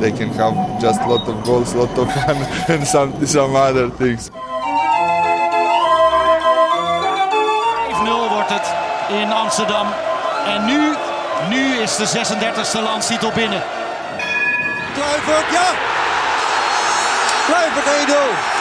they can have just lot of goals, lot of fun, and some some other things. 5-0 wordt het in Amsterdam. En nu, nu is de 36e landstitel binnen. Kluivert, ja! Kluivert 1-0.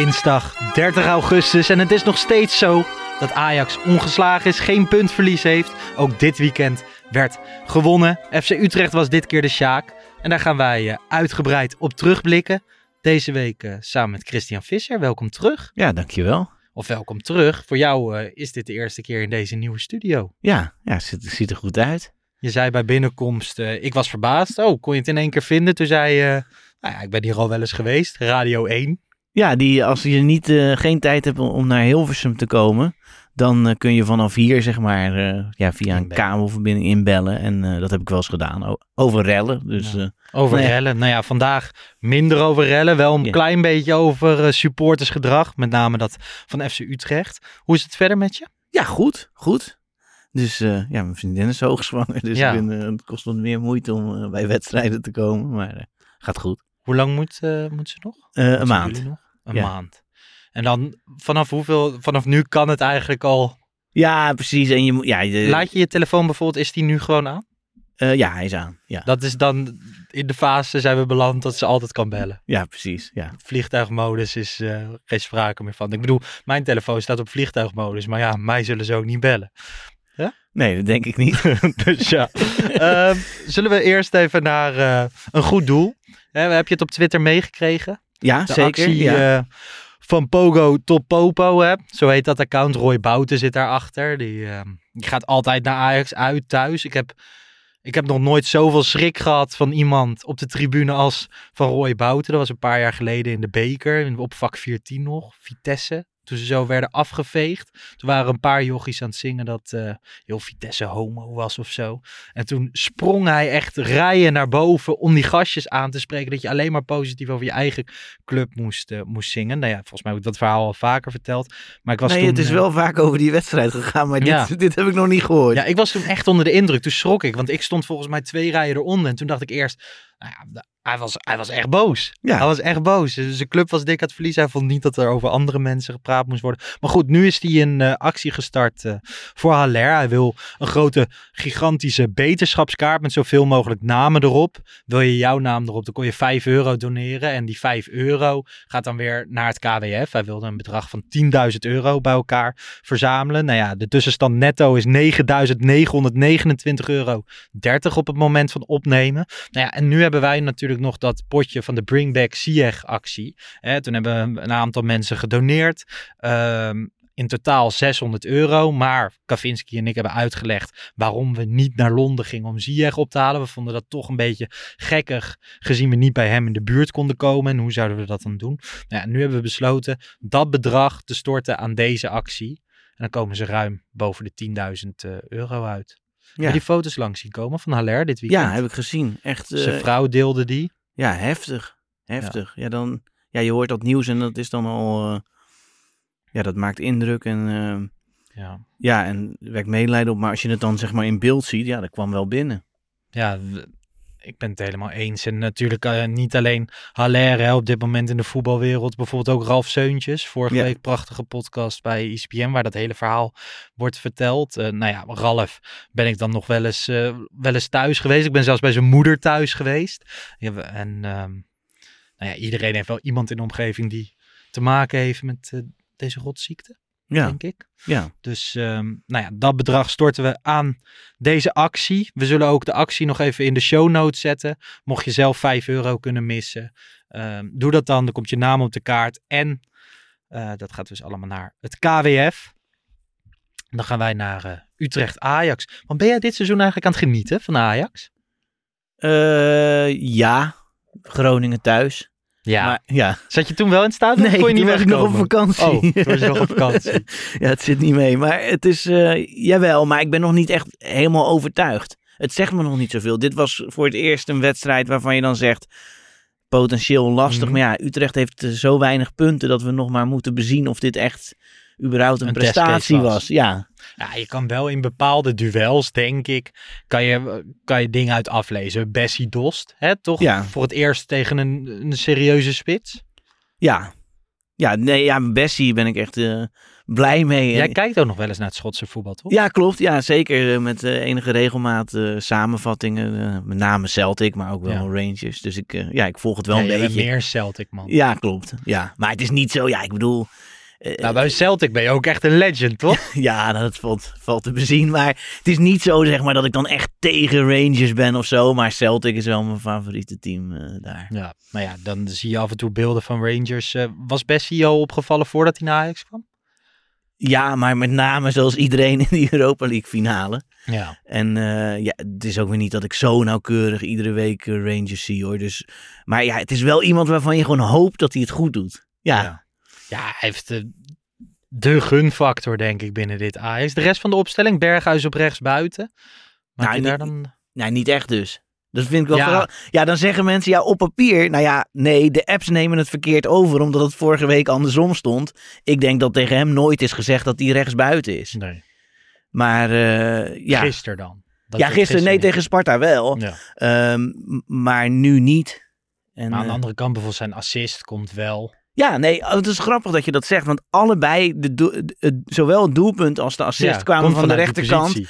Dinsdag 30 augustus en het is nog steeds zo dat Ajax ongeslagen is, geen puntverlies heeft. Ook dit weekend werd gewonnen. FC Utrecht was dit keer de Sjaak. En daar gaan wij eh, uitgebreid op terugblikken. Deze week eh, samen met Christian Visser. Welkom terug. Ja, dankjewel. Of welkom terug. Voor jou eh, is dit de eerste keer in deze nieuwe studio. Ja, ja ziet, ziet er goed uit. Je zei bij binnenkomst, ik was verbaasd. Oh, kon je het in één keer vinden? Toen zei je, nou ja, ik ben hier al wel eens geweest. Radio 1. Ja, die, als je niet, eh, geen tijd hebt om, naar Hilversum te komen, dan eh, kun je vanaf hier, zeg maar, eh, ja, via een kabelverbinding inbellen. En dat heb ik wel eens gedaan. Over rellen. Dus Ja. Over Nee. rellen. Nou ja, vandaag minder over rellen. Wel een Ja. klein beetje over supportersgedrag. Met name dat van FC Utrecht. Hoe is het verder met je? ja, goed, goed. Dus ja, mijn vriendin is hoogzwanger. Dus Ja. ik ben, het kost wat meer moeite om bij wedstrijden te komen. Maar gaat goed. Hoe lang moet, moet ze nog? Een maand. nog? Een Ja. maand. En dan vanaf hoeveel, vanaf nu kan het eigenlijk al. Ja, precies. En je moet, ja, je, Laat je je telefoon bijvoorbeeld, is die nu gewoon aan? eh, ja, hij is aan. Ja, Dat is dan, in de fase zijn we beland dat ze altijd kan bellen. ja precies. Ja. Vliegtuigmodus is eh, geen sprake meer van. Ik bedoel, mijn telefoon staat op vliegtuigmodus. Maar ja, mij zullen ze ook niet bellen. Nee, dat denk ik niet. dus ja. Ehm, zullen we eerst even naar eh, een goed doel. Heb je het op Twitter meegekregen? Ja, De zeker. actie ja. eh, van Pogo tot Popo. Hè? Zo heet dat account. Roy Bouten zit daarachter. Die, ehm, die gaat altijd naar Ajax uit thuis. Ik heb, ik heb nog nooit zoveel schrik gehad van iemand op de tribune als van Roy Bouten. Dat was een paar jaar geleden in de beker. Op vak 14 nog. Vitesse. Toen ze zo werden afgeveegd. Toen waren een paar jochies aan het zingen dat eh, heel Vitesse homo was of zo. En toen sprong hij echt rijen naar boven om die gastjes aan te spreken. Dat je alleen maar positief over je eigen club moest, eh, moest zingen. Nou ja, volgens mij heb ik dat verhaal al vaker verteld. Maar ik was nee, toen, het is eh, wel vaak over die wedstrijd gegaan, maar Ja. dit, dit heb ik nog niet gehoord. Ja, ik was toen echt onder de indruk. Toen schrok ik, want ik stond volgens mij twee rijen eronder. En toen dacht ik eerst, nou ja, hij was, hij was echt boos. Ja. Hij was echt boos. Dus Zijn club was dik aan het verliezen. Hij vond niet dat er over andere mensen gepraat moest worden. Maar goed, nu is hij een eh, actie gestart eh, voor Haller. Hij wil een grote, gigantische beterschapskaart met zoveel mogelijk namen erop. Wil je jouw naam erop, dan kon je 5 euro doneren. En die 5 euro gaat dan weer naar het KWF. Hij wilde een bedrag van 10.000 euro bij elkaar verzamelen. Nou ja, de tussenstand netto is 9.929 euro 30 op het moment van opnemen. Nou ja, en nu hebben wij natuurlijk nog dat potje van de Bring Back Sieg actie. Toen hebben een aantal mensen gedoneerd. Ehm, in totaal 600 euro. Maar Kavinski en ik hebben uitgelegd waarom we niet naar Londen gingen om Ziyech op te halen. We vonden dat toch een beetje gekkig, gezien we niet bij hem in de buurt konden komen. En hoe zouden we dat dan doen? Nou nu hebben we besloten dat bedrag te storten aan deze actie. En dan komen ze ruim boven de 10.000 eh, euro uit. Je die foto's langs zien komen van Haller dit weekend? Ja, heb ik gezien. Echt, eh, Zijn vrouw deelde die. ja, heftig. Heftig. Ja. dan, ja, je hoort dat nieuws en dat is dan al, eh, ja, dat maakt indruk en, eh, Ja, ja, en wekt medelijden op. Maar als je het dan zeg maar in beeld ziet, ja, dat kwam wel binnen. ja ik ben het helemaal eens. En natuurlijk eh, niet alleen Haller hè, op dit moment in de voetbalwereld. Bijvoorbeeld ook Ralf Seuntjes. Vorige week prachtige podcast bij ESPN waar dat hele verhaal wordt verteld. Eh, nou ja, Ralf ben ik dan nog wel eens, eh, wel eens thuis geweest. Ik ben zelfs bij zijn moeder thuis geweest. En ehm, nou ja, iedereen heeft wel iemand in de omgeving die te maken heeft met deze rotziekte, Ja, denk ik. ja. Dus ehm, nou ja, dat bedrag storten we aan deze actie. We zullen ook de actie nog even in de show notes zetten. Mocht je zelf 5 euro kunnen missen, ehm, doe dat dan. Dan komt je naam op de kaart. En eh, dat gaat dus allemaal naar het KWF. Dan gaan wij naar eh, Utrecht-Ajax. Want ben jij dit seizoen eigenlijk aan het genieten van Ajax? Eh, ja, Groningen thuis. Ja. Maar, ja. Zat je toen wel in het stadion? of Nee, kon je niet toen was ik nog op vakantie. Oh, toen was je nog op vakantie. ja, het zit niet mee. Maar het is, eh, jawel, maar ik ben nog niet echt helemaal overtuigd. Het zegt me nog niet zoveel. Dit was voor het eerst een wedstrijd waarvan je dan zegt, potentieel lastig. Mhm. Maar ja, Utrecht heeft eh, zo weinig punten dat we nog maar moeten bezien of dit echt überhaupt een, prestatie was. was. Ja, Ja, je kan wel in bepaalde duels, denk ik, kan je, kan je dingen uit aflezen. Bessie Dost, hè, toch? Ja. Voor het eerst tegen een, een serieuze spits. ja. Ja, nee, ja, Bessie ben ik echt eh, blij mee. Jij kijkt ook nog wel eens naar het Schotse voetbal, toch? Ja, klopt. Ja, zeker. eh, Met eh, enige regelmaat samenvattingen. met name Celtic, maar ook wel Ja. Rangers. Dus ik, ja, ik volg het wel een beetje. meer Celtic, man. Ja, klopt. Ja, maar het is niet zo. Ja, ik bedoel. Eh, Nou, bij Celtic ben je ook echt een legend, toch? ja, dat valt, valt te bezien. Maar het is niet zo, zeg maar, dat ik dan echt tegen Rangers ben of zo. Maar Celtic is wel mijn favoriete team eh, daar. ja, maar ja, dan zie je af en toe beelden van Rangers. Eh, was Bessie al opgevallen voordat hij naar Ajax kwam? Ja, maar met name zoals iedereen in die Europa League finale. Ja. En ja, het is ook weer niet dat ik zo nauwkeurig iedere week Rangers zie hoor. Dus, maar ja, het is wel iemand waarvan je gewoon hoopt dat hij het goed doet. Ja, Ja. Ja, hij heeft de, de gunfactor, denk ik, binnen dit Ajax. De rest van de opstelling, Berghuis op rechts buiten. Maak Nou, daar dan... nee, niet echt dus. Dat vind ik wel Ja. vooral. Ja, dan zeggen mensen ja op papier. Nou ja, nee, de apps nemen het verkeerd over omdat het vorige week andersom stond. Ik denk dat tegen hem nooit is gezegd dat hij rechts buiten is. Nee. Maar eh, ja, Gisteren dan. Dat ja gisteren nee niet. tegen Sparta wel. Ja. Ehm, maar nu niet. En, Maar aan de eh, andere kant, bijvoorbeeld zijn assist komt wel. Ja, nee, oh, het is grappig dat je dat zegt. Want allebei, de het- zowel het doelpunt als de assist Ja, kwamen van de rechterkant.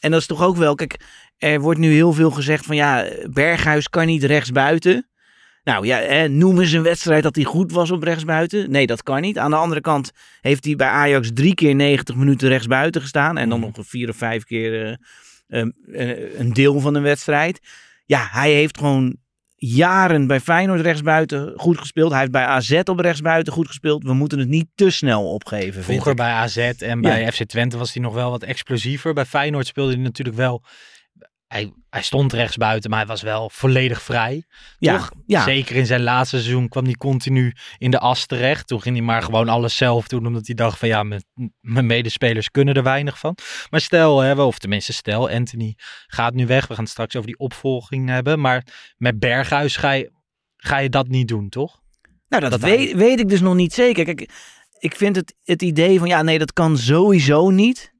En dat is toch ook wel, kijk, er wordt nu heel veel gezegd van ja, Berghuis kan niet rechtsbuiten. Nou ja, hè, noem eens een wedstrijd dat hij goed was op rechtsbuiten. Nee, dat kan niet. Aan de andere kant heeft hij bij Ajax drie keer 90 minuten rechtsbuiten gestaan. En dan Mhm. nog vier of vijf keer eh, eh, eh, een deel van een wedstrijd. Ja, hij heeft gewoon jaren bij Feyenoord rechtsbuiten goed gespeeld. Hij heeft bij AZ op rechtsbuiten goed gespeeld. We moeten het niet te snel opgeven, Vroeger bij AZ en bij FC Twente was hij nog wel wat explosiever. Bij Feyenoord speelde hij natuurlijk wel... Hij, hij stond rechts buiten, maar hij was wel volledig vrij. Ja, Toch? ja. Zeker in zijn laatste seizoen kwam hij continu in de as terecht. Toen ging hij maar gewoon alles zelf doen, omdat hij dacht van ja, mijn, mijn medespelers kunnen er weinig van. Maar stel, hè, of tenminste stel, Anthony gaat nu weg. We gaan het straks over die opvolging hebben. Maar met Berghuis ga je, ga je dat niet doen, toch? Nou, dat, Dat weet, weet ik dus nog niet zeker. Kijk, ik vind het, het idee van ja, nee, dat kan sowieso niet.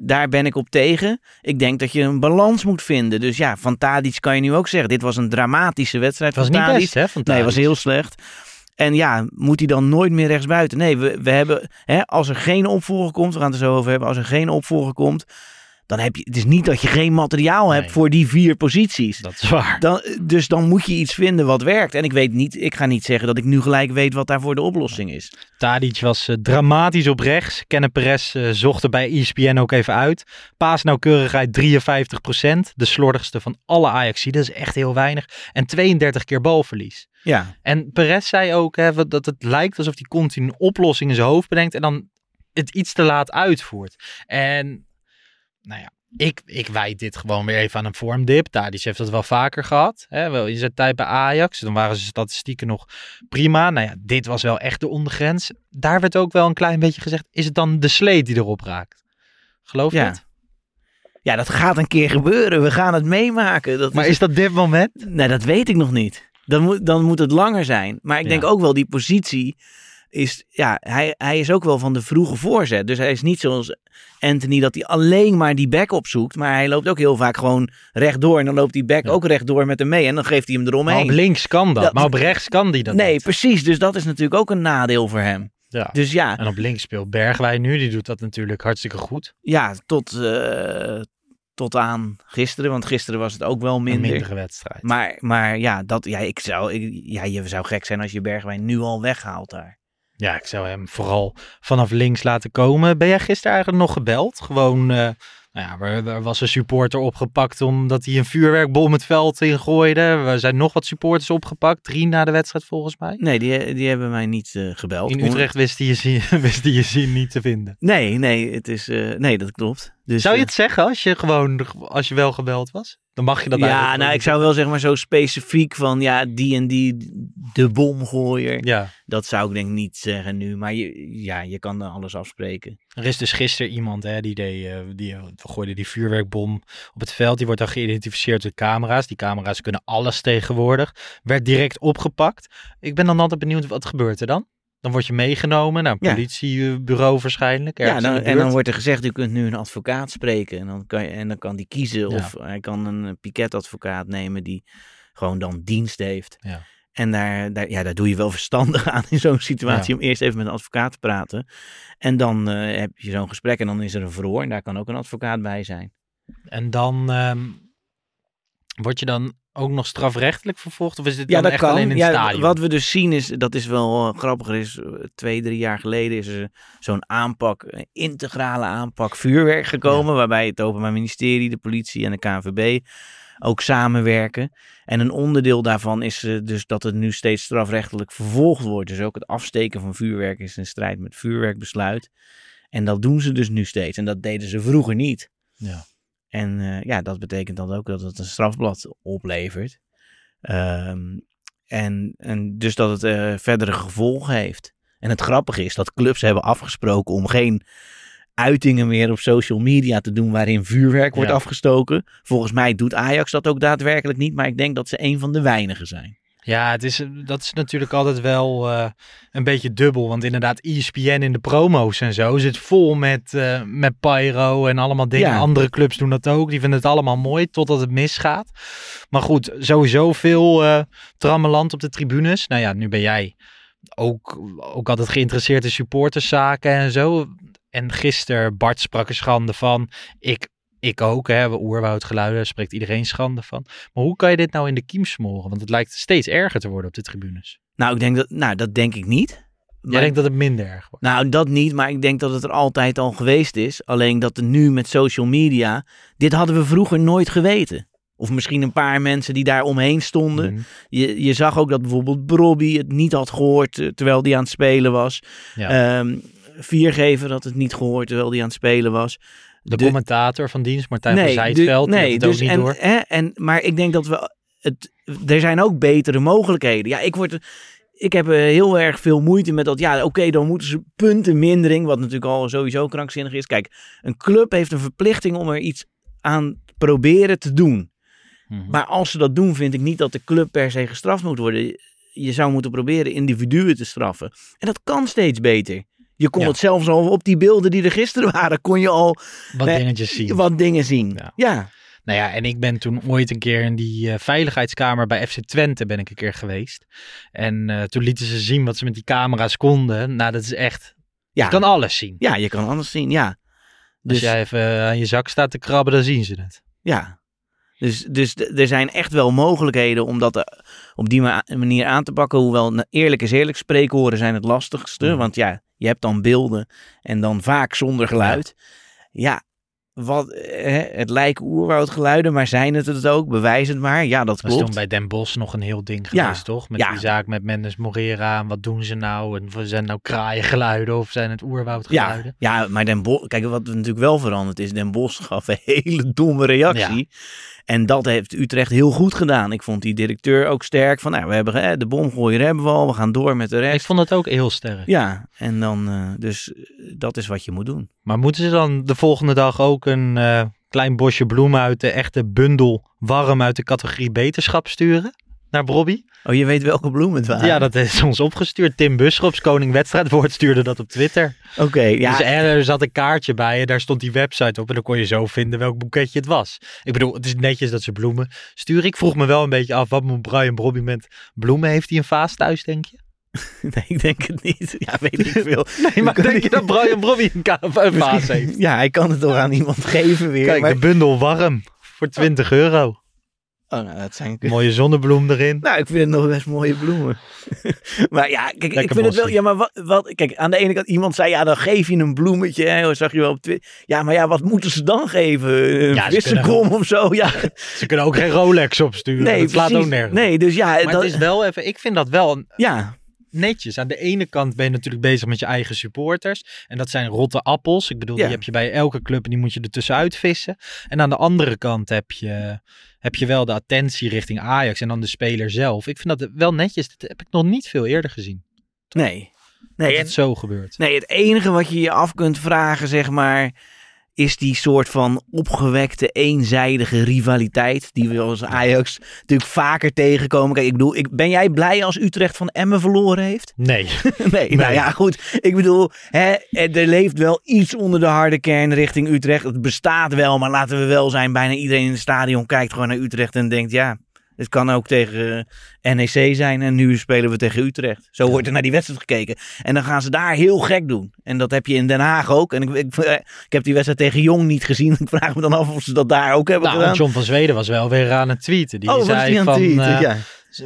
Daar ben ik op tegen. Ik denk dat je een balans moet vinden. Dus ja, van Tadic kan je nu ook zeggen. Dit was een dramatische wedstrijd Het was van niet Tadic. best, hè? Van Nee, het was Tadic. heel slecht. En ja, moet hij dan nooit meer rechtsbuiten? Nee, we, we hebben, hè, als er geen opvolger komt, we gaan het er zo over hebben. Als er geen opvolger komt, dan heb je, het is niet dat je geen materiaal hebt Nee. voor die vier posities. Dat is waar. Dan, dus dan moet je iets vinden wat werkt. En ik weet niet, ik ga niet zeggen dat ik nu gelijk weet wat daarvoor de oplossing is. Tadic was eh, dramatisch op rechts. Kenneth Perez eh, zocht er bij ESPN ook even uit. Paasnauwkeurigheid 53%. De slordigste van alle Ajaxiden. Dat is echt heel weinig. En 32 keer balverlies. Ja, En Perez zei ook hè, dat het lijkt alsof hij continu een oplossing in zijn hoofd bedenkt. En dan het iets te laat uitvoert. En nou ja. Ik, ik wijd dit gewoon weer even aan een vormdip. Tadic heeft dat wel vaker gehad. Hè, wel in zijn tijd bij Ajax. Dan waren zijn statistieken nog prima. Nou ja, dit was wel echt de ondergrens. Daar werd ook wel een klein beetje gezegd. Is het dan de sleet die erop raakt? Geloof je Ja. het? ja, dat gaat een keer gebeuren. We gaan het meemaken. Dat Maar is dat dit moment? Nee, dat weet ik nog niet. Dan moet, dan moet het langer zijn. Maar ik Ja. denk ook wel die positie. Is, ja, hij, hij is ook wel van de vroege voorzet. Dus hij is niet zoals Anthony dat hij alleen maar die back opzoekt. Maar hij loopt ook heel vaak gewoon rechtdoor. En dan loopt die back Ja. ook rechtdoor met hem mee. En dan geeft hij hem Maar eromheen. op links kan dat, Dat- maar op rechts kan die dat nee, niet. precies. Dus dat is natuurlijk ook een nadeel voor hem. Ja. Dus ja, En op links speelt Bergwijn nu, die doet dat natuurlijk hartstikke goed. ja tot, eh, tot aan gisteren. Want gisteren was het ook wel Een minder. mindere wedstrijd. Maar, maar ja, dat, ja, ik zou, ik- ja, je zou gek zijn als je Bergwijn nu al weghaalt daar. Ja, ik zou hem vooral vanaf links laten komen. Ben jij gisteren eigenlijk nog gebeld? Gewoon, eh, nou ja, er, er was een supporter opgepakt omdat hij een vuurwerkbom het veld ingooide. Er zijn nog wat supporters opgepakt. Drie na de wedstrijd volgens mij. Nee, die, die hebben mij niet eh, gebeld. In Utrecht wist hij je zin, wist hij je zin niet te vinden. Nee, nee, het is, eh, nee, dat klopt. Dus, Zou je eh, het zeggen als je gewoon, als je wel gebeld was? Dan mag je dat Ja, nou, ik zou wel zeg maar zo specifiek van, ja, die en die, de bomgooier. Ja, Dat zou ik denk niet zeggen nu, maar je, ja, je kan er alles afspreken. er is dus gisteren iemand hè, die, deed, eh, die gooide die vuurwerkbom op het veld. Die wordt dan geïdentificeerd door camera's. Die camera's kunnen alles tegenwoordig. Werd direct opgepakt. Ik ben dan altijd benieuwd, wat gebeurt er dan? Dan word je meegenomen naar een Ja. politiebureau waarschijnlijk. Ja, dan, en dan wordt er gezegd, u kunt nu een advocaat spreken. En dan kan, je, en dan kan die kiezen Ja. of hij kan een piketadvocaat nemen die gewoon dan dienst heeft. Ja. En daar, daar, ja, daar doe je wel verstandig aan in zo'n situatie om eerst even met een advocaat te praten. En dan eh, heb je zo'n gesprek en dan is er een verhoor en daar kan ook een advocaat bij zijn. En dan ehm, word je dan ook nog strafrechtelijk vervolgd? Of is dit Ja, dan dat echt kan. alleen in het ja, stadion? Wat we dus zien is, dat is wel eh, grappiger, is eh, twee, drie jaar geleden is er zo'n aanpak, een integrale aanpak vuurwerk gekomen, waarbij het Openbaar Ministerie, de politie en de KNVB ook samenwerken. En een onderdeel daarvan is eh, dus dat het nu steeds strafrechtelijk vervolgd wordt. Dus ook het afsteken van vuurwerk is in strijd met vuurwerkbesluit. En dat doen ze dus nu steeds. En dat deden ze vroeger niet. Ja. En eh, ja, dat betekent dan ook dat het een strafblad oplevert. Ehm, en, en dus dat het eh, verdere gevolgen heeft. En het grappige is dat clubs hebben afgesproken om geen uitingen meer op social media te doen waarin vuurwerk wordt Ja. afgestoken. Volgens mij doet Ajax dat ook daadwerkelijk niet, maar ik denk dat ze een van de weinigen zijn. Ja, het is, dat is natuurlijk altijd wel eh, een beetje dubbel. Want inderdaad, ESPN in de promo's en zo zit vol met, eh, met pyro en allemaal dingen. Ja. Andere clubs doen dat ook. Die vinden het allemaal mooi totdat het misgaat. Maar goed, sowieso veel eh trammeland op de tribunes. Nou ja, nu ben jij ook, ook altijd geïnteresseerd in supporterszaken en zo. En gisteren, Bart sprak er schande van. Ik, ik ook, hè. Oerwoudgeluiden, daar spreekt iedereen schande van. Maar hoe kan je dit nou in de kiem smoren? Want het lijkt steeds erger te worden op de tribunes. Nou, ik denk dat, nou, dat denk ik niet. Jij Maar- denkt dat het minder erg wordt? Nou, dat niet, maar ik denk dat het er altijd al geweest is. Alleen dat er nu met social media, dit hadden we vroeger nooit geweten. Of misschien een paar mensen die daar omheen stonden. Mhm. Je, je zag ook dat bijvoorbeeld Brobby het niet had gehoord eh, terwijl hij aan het spelen was. Ja. Ehm Viergever had het niet gehoord terwijl hij aan het spelen was. De, de- commentator van dienst, Martijn van de- Zijtveld, had het dus, ook niet en, door. Hè, en, maar ik denk dat we het, er zijn ook betere mogelijkheden. Ja, ik word, ik heb eh, heel erg veel moeite met dat. Ja, oké, dan moeten ze puntenmindering, wat natuurlijk al sowieso krankzinnig is. Kijk, een club heeft een verplichting om er iets aan proberen te doen. Mhm. Maar als ze dat doen, vind ik niet dat de club per se gestraft moet worden. Je zou moeten proberen individuen te straffen. En dat kan steeds beter. Je kon Ja. het zelfs al op die beelden die er gisteren waren, kon je al Wat dingetjes zien. wat dingen zien. Ja. ja. Nou ja, en ik ben toen ooit een keer in die eh, veiligheidskamer bij FC Twente ben ik een keer geweest. En eh, toen lieten ze zien wat ze met die camera's konden. Nou, dat is echt... Ja. Je kan alles zien. Ja, je kan anders zien, ja. Als Dus, jij even eh, aan je zak staat te krabben, dan zien ze het. ja. Dus, dus er zijn echt wel mogelijkheden om dat op die ma- manier aan te pakken. Hoewel, eerlijk is eerlijk, spreekhoren zijn het lastigste. Mhm. Want ja, je hebt dan beelden en dan vaak zonder geluid. Ja, wat, eh, het lijken oerwoudgeluiden, maar zijn het het ook? Bewijs het maar. Ja, dat Dat klopt. bij Den Bosch nog een heel ding Ja. geweest, toch? Met Ja. die zaak met Mendes Morera. En wat doen ze nou? En zijn nou kraaiengeluiden of zijn het oerwoudgeluiden? Ja, ja, maar Den Bosch, kijk, wat natuurlijk wel veranderd is, Den Bosch gaf een hele domme reactie. En dat heeft Utrecht heel goed gedaan. Ik vond die directeur ook sterk van, nou, we hebben hè, de bomgooier hebben we al, we gaan door met de Ik rest. vond het ook heel sterk. Ja, en dan, eh, dus dat is wat je moet doen. Maar moeten ze dan de volgende dag ook een eh, klein bosje bloemen uit de echte bundel warm uit de categorie beterschap sturen? Naar Bobby. Oh, je weet welke bloem het waren? Ja, dat is ons opgestuurd. Tim Buschops, koning wedstrijdwoord, stuurde dat op Twitter. Oké, ja. Dus er zat een kaartje bij en daar stond die website op. En dan kon je zo vinden welk boeketje het was. Ik bedoel, het is netjes dat ze bloemen sturen. Ik vroeg me wel een beetje af, wat moet Brian Bobby met bloemen? Heeft hij een vaas thuis, denk je? Nee, ik denk het niet. Ja, weet ik veel. Nee, maar denk je dat Brian Bobby een, vaas heeft? Ja, hij kan het toch aan iemand geven weer. Kijk, maar- de bundel warm voor 20 euro. Oh, nou, dat zijn... Mooie zonnebloem erin. Nou, ik vind het nog best mooie bloemen. maar ja, kijk, ik vind het wel... Ja, maar wat, wat... Kijk, aan de ene kant, iemand zei, ja, dan geef je een bloemetje. Hè, zag je wel op Twitter. Ja, maar ja, wat moeten ze dan geven? Een Ja, wisselkom of zo? Ja, Ze kunnen ook geen Rolex opsturen. nee, dat slaat ook nergens. Nee, dus ja... Maar dat, het is wel even, ik vind dat wel een- Ja, netjes. Aan de ene kant ben je natuurlijk bezig met je eigen supporters. En dat zijn rotte appels. Ik bedoel, Ja. die heb je bij elke club en die moet je er tussenuit vissen. En aan de andere kant heb je, heb je wel de attentie richting Ajax en dan de speler zelf. Ik vind dat wel netjes. Dat heb ik nog niet veel eerder gezien. nee. Dat Nee, en, het zo gebeurt. nee, het enige wat je je af kunt vragen, zeg maar... is die soort van opgewekte, eenzijdige rivaliteit... die we als Ajax natuurlijk vaker tegenkomen. Kijk, ik bedoel, ik, ben jij blij als Utrecht van Emmen verloren heeft? Nee. Nee, nou ja, goed. Ik bedoel, hè, er leeft wel iets onder de harde kern richting Utrecht. Het bestaat wel, maar laten we wel zijn. Bijna iedereen in het stadion kijkt gewoon naar Utrecht en denkt, ja, het kan ook tegen eh, NEC zijn. En nu spelen we tegen Utrecht. Zo wordt er naar die wedstrijd gekeken. En dan gaan ze daar heel gek doen. En dat heb je in Den Haag ook. En ik, ik, eh, ik heb die wedstrijd tegen Jong niet gezien. Ik vraag me dan af of ze dat daar ook hebben Nou, gedaan. John van Zweden was wel weer aan het tweeten. Die oh, zei die aan het van, tweeten? eh, ja.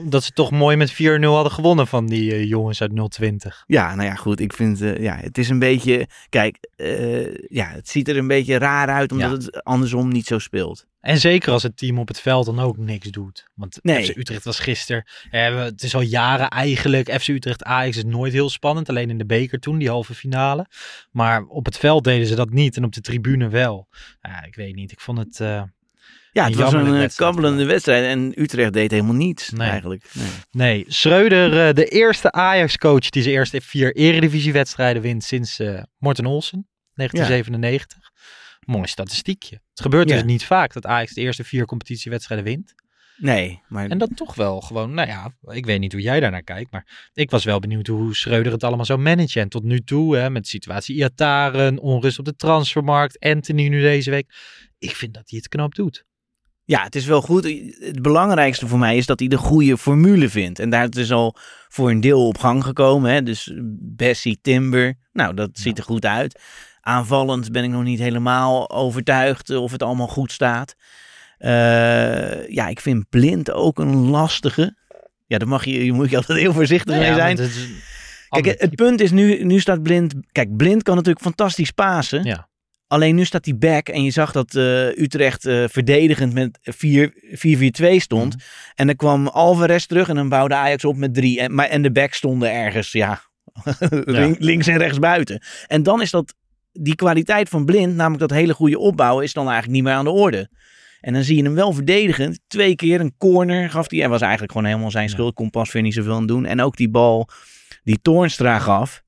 Dat ze toch mooi met 4-0 hadden gewonnen van die eh, jongens uit 020. Ja, nou ja, goed. Ik vind, eh, ja, het is een beetje, kijk, eh, ja, het ziet er een beetje raar uit omdat Ja. het andersom niet zo speelt. En zeker als het team op het veld dan ook niks doet. Want Nee. FC Utrecht was gisteren. eh, het is al jaren eigenlijk. FC Utrecht Ajax is nooit heel spannend. Alleen in de beker toen, die halve finale. Maar op het veld deden ze dat niet. En op de tribune wel. Ja, ik weet niet. Ik vond het. Ja, het was een eh, kabbelende wedstrijd en Utrecht deed helemaal niets Nee. eigenlijk. Nee. nee, Schreuder, eh, de eerste Ajax-coach die zijn eerste vier Eredivisie-wedstrijden wint sinds eh Morten Olsen, 1997. Mooi statistiekje. Het gebeurt Ja. dus niet vaak dat Ajax de eerste vier competitiewedstrijden wint. Nee, maar En dat toch wel gewoon, nou ja, ik weet niet hoe jij daarnaar kijkt, maar ik was wel benieuwd hoe Schreuder het allemaal zou managen. En tot nu toe, hè, met de situatie Iataren, onrust op de transfermarkt, Anthony nu deze week. Ik vind dat hij het knap doet. Ja, het is wel goed. Het belangrijkste voor mij is dat hij de goede formule vindt. En daar is dus al voor een deel op gang gekomen. Hè? Dus Bessie, Timber, nou dat ziet er goed uit. Aanvallend ben ik nog niet helemaal overtuigd of het allemaal goed staat. Eh, ja, ik vind Blind ook een lastige. Ja, daar mag je, je moet je altijd heel voorzichtig mee zijn. het Kijk, het, het punt is nu, nu staat Blind. Kijk, Blind kan natuurlijk fantastisch pasen. Ja. Alleen nu staat hij back en je zag dat eh, Utrecht eh, verdedigend met 4-4-2 stond. Mhm. En dan kwam Alvarez terug en dan bouwde Ajax op met drie. En, maar, en de back stonden ergens, ja, link- links en rechts buiten. En dan is dat, die kwaliteit van Blind, namelijk dat hele goede opbouwen, is dan eigenlijk niet meer aan de orde. En dan zie je hem wel verdedigend. Twee keer een corner gaf hij. En was eigenlijk gewoon helemaal zijn schuld. Kon pas weer niet zoveel aan doen. En ook die bal die Toornstra gaf.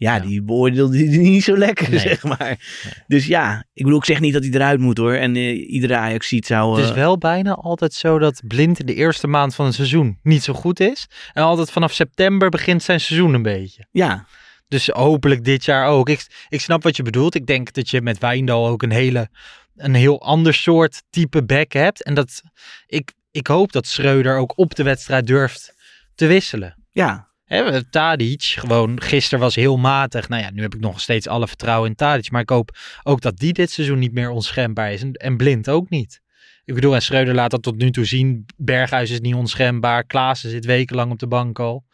Ja, Ja. die beoordeelde niet zo lekker, Nee. zeg maar. Dus ja, ik bedoel, ik zeg niet dat hij eruit moet hoor. En eh, iedere ajax ziet zou... Het is eh, wel bijna altijd zo dat Blind in de eerste maand van het seizoen niet zo goed is. En altijd vanaf september begint zijn seizoen een beetje. ja, Dus hopelijk dit jaar ook. Ik, ik snap wat je bedoelt. Ik denk dat je met Wijndal ook een, hele, een heel ander soort type back hebt. En dat ik, ik hoop dat Schreuder ook op de wedstrijd durft te wisselen. ja, Hè, Tadic, gewoon gisteren was heel matig. Nou ja, nu heb ik nog steeds alle vertrouwen in Tadic. Maar ik hoop ook dat die dit seizoen niet meer onschendbaar is. En, en Blind ook niet. Ik bedoel, en Schreuder laat dat tot nu toe zien. Berghuis is niet onschendbaar. Klaassen zit wekenlang op de bank al.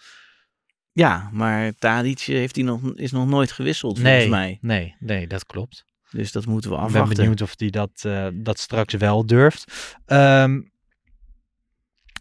ja. Maar Tadic heeft hij nog, is nog nooit gewisseld Nee, volgens mij. nee, nee, dat klopt. Dus dat moeten we Ik ben afwachten. benieuwd of hij dat, eh, dat straks wel durft. Ehm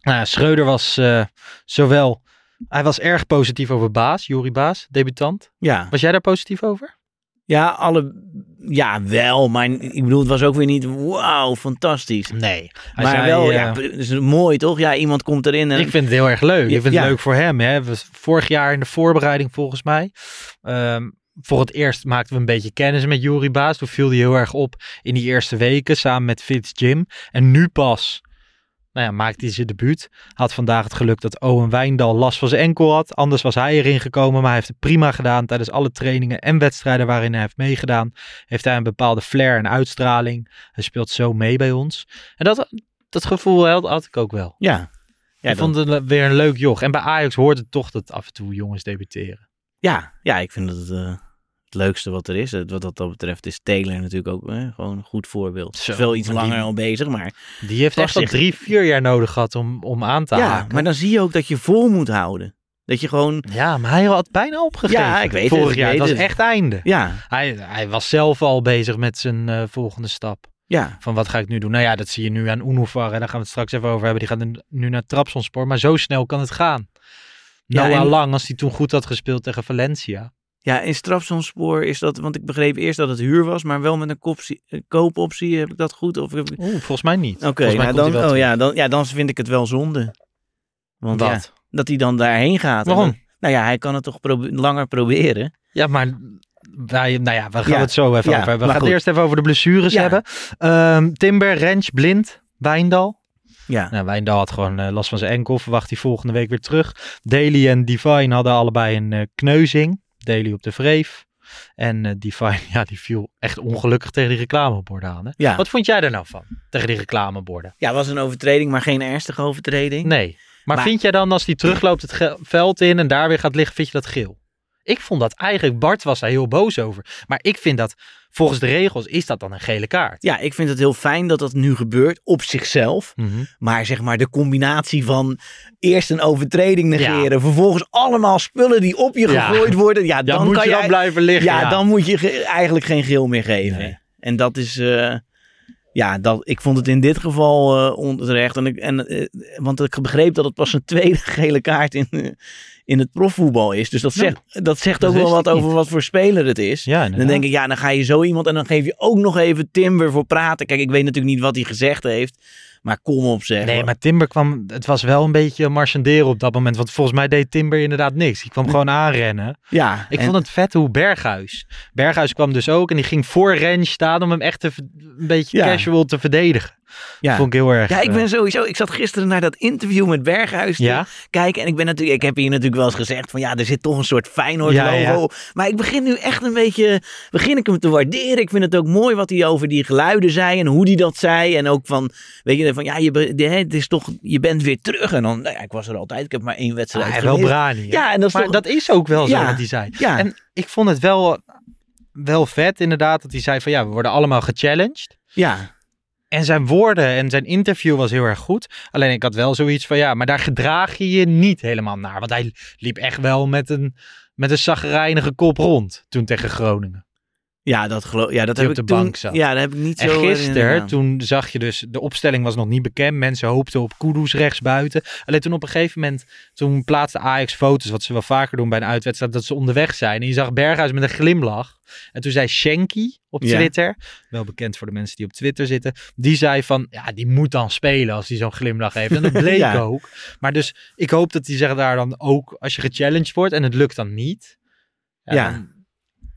nou, Schreuder was eh, zowel... Hij was erg positief over Baas, Jori Baas, debutant. Ja. Was jij daar positief over? ja, alle... Ja, wel. Maar ik bedoel, het was ook weer niet... Wauw, fantastisch. Nee. Hij maar zei, wel, eh, ja, het is mooi toch? Ja, iemand komt erin en... Ik vind het heel erg leuk. Ja, Ik vind ja. het leuk voor hem. Hè. Vorig jaar in de voorbereiding volgens mij. ehm, voor het eerst maakten we een beetje kennis met Juri Baas. Toen viel hij heel erg op in die eerste weken samen met Fitz Jim. En nu pas, Nou ja, maakte hij zijn debuut. Had vandaag het geluk dat Owen Wijndal last van zijn enkel had. Anders was hij erin gekomen, maar hij heeft het prima gedaan. Tijdens alle trainingen en wedstrijden waarin hij heeft meegedaan, heeft hij een bepaalde flair en uitstraling. Hij speelt zo mee bij ons. En dat, dat gevoel had, had ik ook wel. Ja. Ja, ik vond het weer een leuk joch. En bij Ajax hoort het toch dat af en toe jongens debuteren. ja, ja, ik vind dat het leukste wat er is. Wat dat betreft is Taylor natuurlijk ook eh, gewoon een goed voorbeeld. Zo, Is wel iets die- langer al bezig, maar... Die heeft echt al drie, vier jaar nodig gehad om, om aan te Ja, haken. maar dan zie je ook dat je vol moet houden. Dat je gewoon... Ja, maar hij had bijna opgegeven. Ja, ik weet het, Vorig jaar, was het. echt einde. Ja, Hij, hij was zelf al bezig met zijn eh, volgende stap. ja. Van wat ga ik nu doen? Nou ja, dat zie je nu aan Unuvar. En daar gaan we het straks even over hebben. Die gaat nu- naar Trabzonspor. Maar zo snel kan het gaan. Ja, Noah en- Lang, als hij toen goed had gespeeld tegen Valencia. Ja, in strafzonspoor is dat... Want ik begreep eerst dat het huur was, maar wel met een koopoptie. Heb ik dat goed? Of heb ik- Oeh, volgens mij niet. Oké, nou dan, oh ja, dan, ja, dan vind ik het wel zonde. Want ja, dat hij dan daarheen gaat. Waarom? dan- nou ja, hij kan het toch probe- langer proberen. Ja, maar wij, nou ja, we gaan Ja. het zo even Ja, over hebben. We gaan het eerst even over de blessures hebben. Ehm, Timber, Rens, Blind, Wijndal. Ja, Nou, Wijndal had gewoon eh, last van zijn enkel. Verwacht hij volgende week weer terug. Daly en Divine hadden allebei een eh, kneuzing. Daly op de vreef. En eh, Divine, ja, die viel echt ongelukkig tegen die reclameborden aan. Hè? Ja. Wat vond jij daar nou van? Tegen die reclameborden? ja was een overtreding, maar geen ernstige overtreding. Nee. Maar, Maar- vind jij dan als die terugloopt het veld in en daar weer gaat liggen, vind je dat geel? Ik vond dat eigenlijk, Bart was daar heel boos over. Maar ik vind dat, volgens de regels, is dat dan een gele kaart. Ja, ik vind het heel fijn dat dat nu gebeurt op zichzelf. Mhm. Maar zeg maar de combinatie van eerst een overtreding negeren, vervolgens allemaal spullen die op je Ja. gegooid worden. Ja, dan moet kan je dan jij- blijven liggen. Ja, dan moet je ge- eigenlijk geen geel meer geven. Nee. En dat is, eh, ja, dat, ik vond het in dit geval eh, onterecht. En ik, en, eh, want ik begreep dat het pas een tweede gele kaart in, in het profvoetbal is. Dus dat zegt, dat zegt dat ook wel wat over niet. wat voor speler het is. Ja, dan denk ik, ja, dan ga je zo iemand en dan geef je ook nog even Timber voor praten. Kijk, ik weet natuurlijk niet wat hij gezegd heeft. Maar kom op zeg. Nee, maar Timber kwam, het was wel een beetje marchanderen op dat moment. Want volgens mij deed Timber inderdaad niks. Die kwam gewoon aanrennen. Ja, Ik en- vond het vet hoe Berghuis. Berghuis kwam dus ook en die ging voor Rens staan om hem echt te, een beetje Ja. casual te verdedigen. Ja. Vond ik heel erg. Ja, ik eh, ben sowieso. Ik zat gisteren naar dat interview met Berghuis te Ja? kijken. En ik ben natuurlijk. Ik heb hier natuurlijk wel eens gezegd van ja, er zit toch een soort Feyenoord logo. ja. Maar ik begin nu echt een beetje. Begin ik hem te waarderen. Ik vind het ook mooi wat hij over die geluiden zei en hoe hij dat zei. En ook van. Weet je, van ja, je, het is toch. Je bent weer terug. En dan. Nou ja, ik was er altijd. Ik heb maar één wedstrijd. Ah, wel brani. Ja, en dat is maar toch- dat is ook wel zo Ja. wat hij zei. Ja. En ik vond het wel, wel vet inderdaad dat hij zei van ja, we worden allemaal gechallenged. Ja, En zijn woorden en zijn interview was heel erg goed. Alleen ik had wel zoiets van ja, maar daar gedraag je je niet helemaal naar. Want hij liep echt wel met een, met een zagrijnige kop rond toen tegen Groningen. Ja, dat geloof. Ja, dat heb op ik de toen, bank zat. Ja, dat heb ik niet En zo. gisteren, herinnerd. toen zag je dus, de opstelling was nog niet bekend. Mensen hoopten op Kudus rechtsbuiten. Alleen toen op een gegeven moment, toen plaatste Ajax foto's, wat ze wel vaker doen bij een uitwedstrijd, dat ze onderweg zijn. En je zag Berghuis met een glimlach. En toen zei Shanky op Ja. Twitter, wel bekend voor de mensen die op Twitter zitten, die zei van, ja, die moet dan spelen als hij zo'n glimlach heeft. En dat bleek Ja. ook. Maar dus, ik hoop dat die zeggen daar dan ook, als je gechallenged wordt en het lukt dan niet. Ja. dan-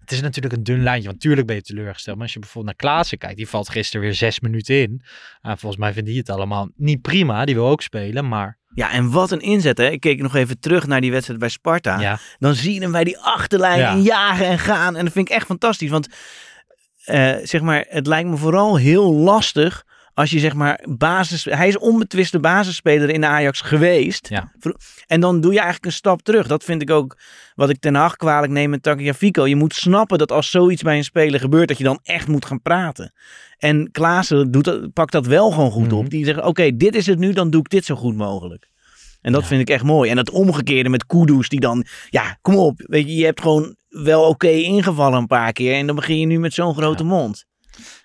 het is natuurlijk een dun lijntje, want tuurlijk ben je teleurgesteld. Maar als je bijvoorbeeld naar Klaassen kijkt, die valt gisteren weer zes minuten in. Ah, volgens mij vindt hij het allemaal niet prima. Die wil ook spelen, maar Ja, en wat een inzet, hè? Ik keek nog even terug naar die wedstrijd bij Sparta. ja. dan zie je hem bij die achterlijn Ja. en jagen en gaan. En dat vind ik echt fantastisch. Want eh, zeg maar, het lijkt me vooral heel lastig als je zeg maar basis... Hij is onbetwiste basisspeler in Ajax geweest. Ja. En dan doe je eigenlijk een stap terug. Dat vind ik ook wat ik ten Hag kwalijk neem met Tagliafico. Je moet snappen dat als zoiets bij een speler gebeurt, dat je dan echt moet gaan praten. En Klaassen doet dat, pakt dat wel gewoon goed Mhm. op. Die zegt, oké, dit is het nu, dan doe ik dit zo goed mogelijk. En dat Ja. vind ik echt mooi. En het omgekeerde met Kudus, die dan, ja, kom op. Weet je, je hebt gewoon wel oké ingevallen een paar keer. En dan begin je nu met zo'n grote mond.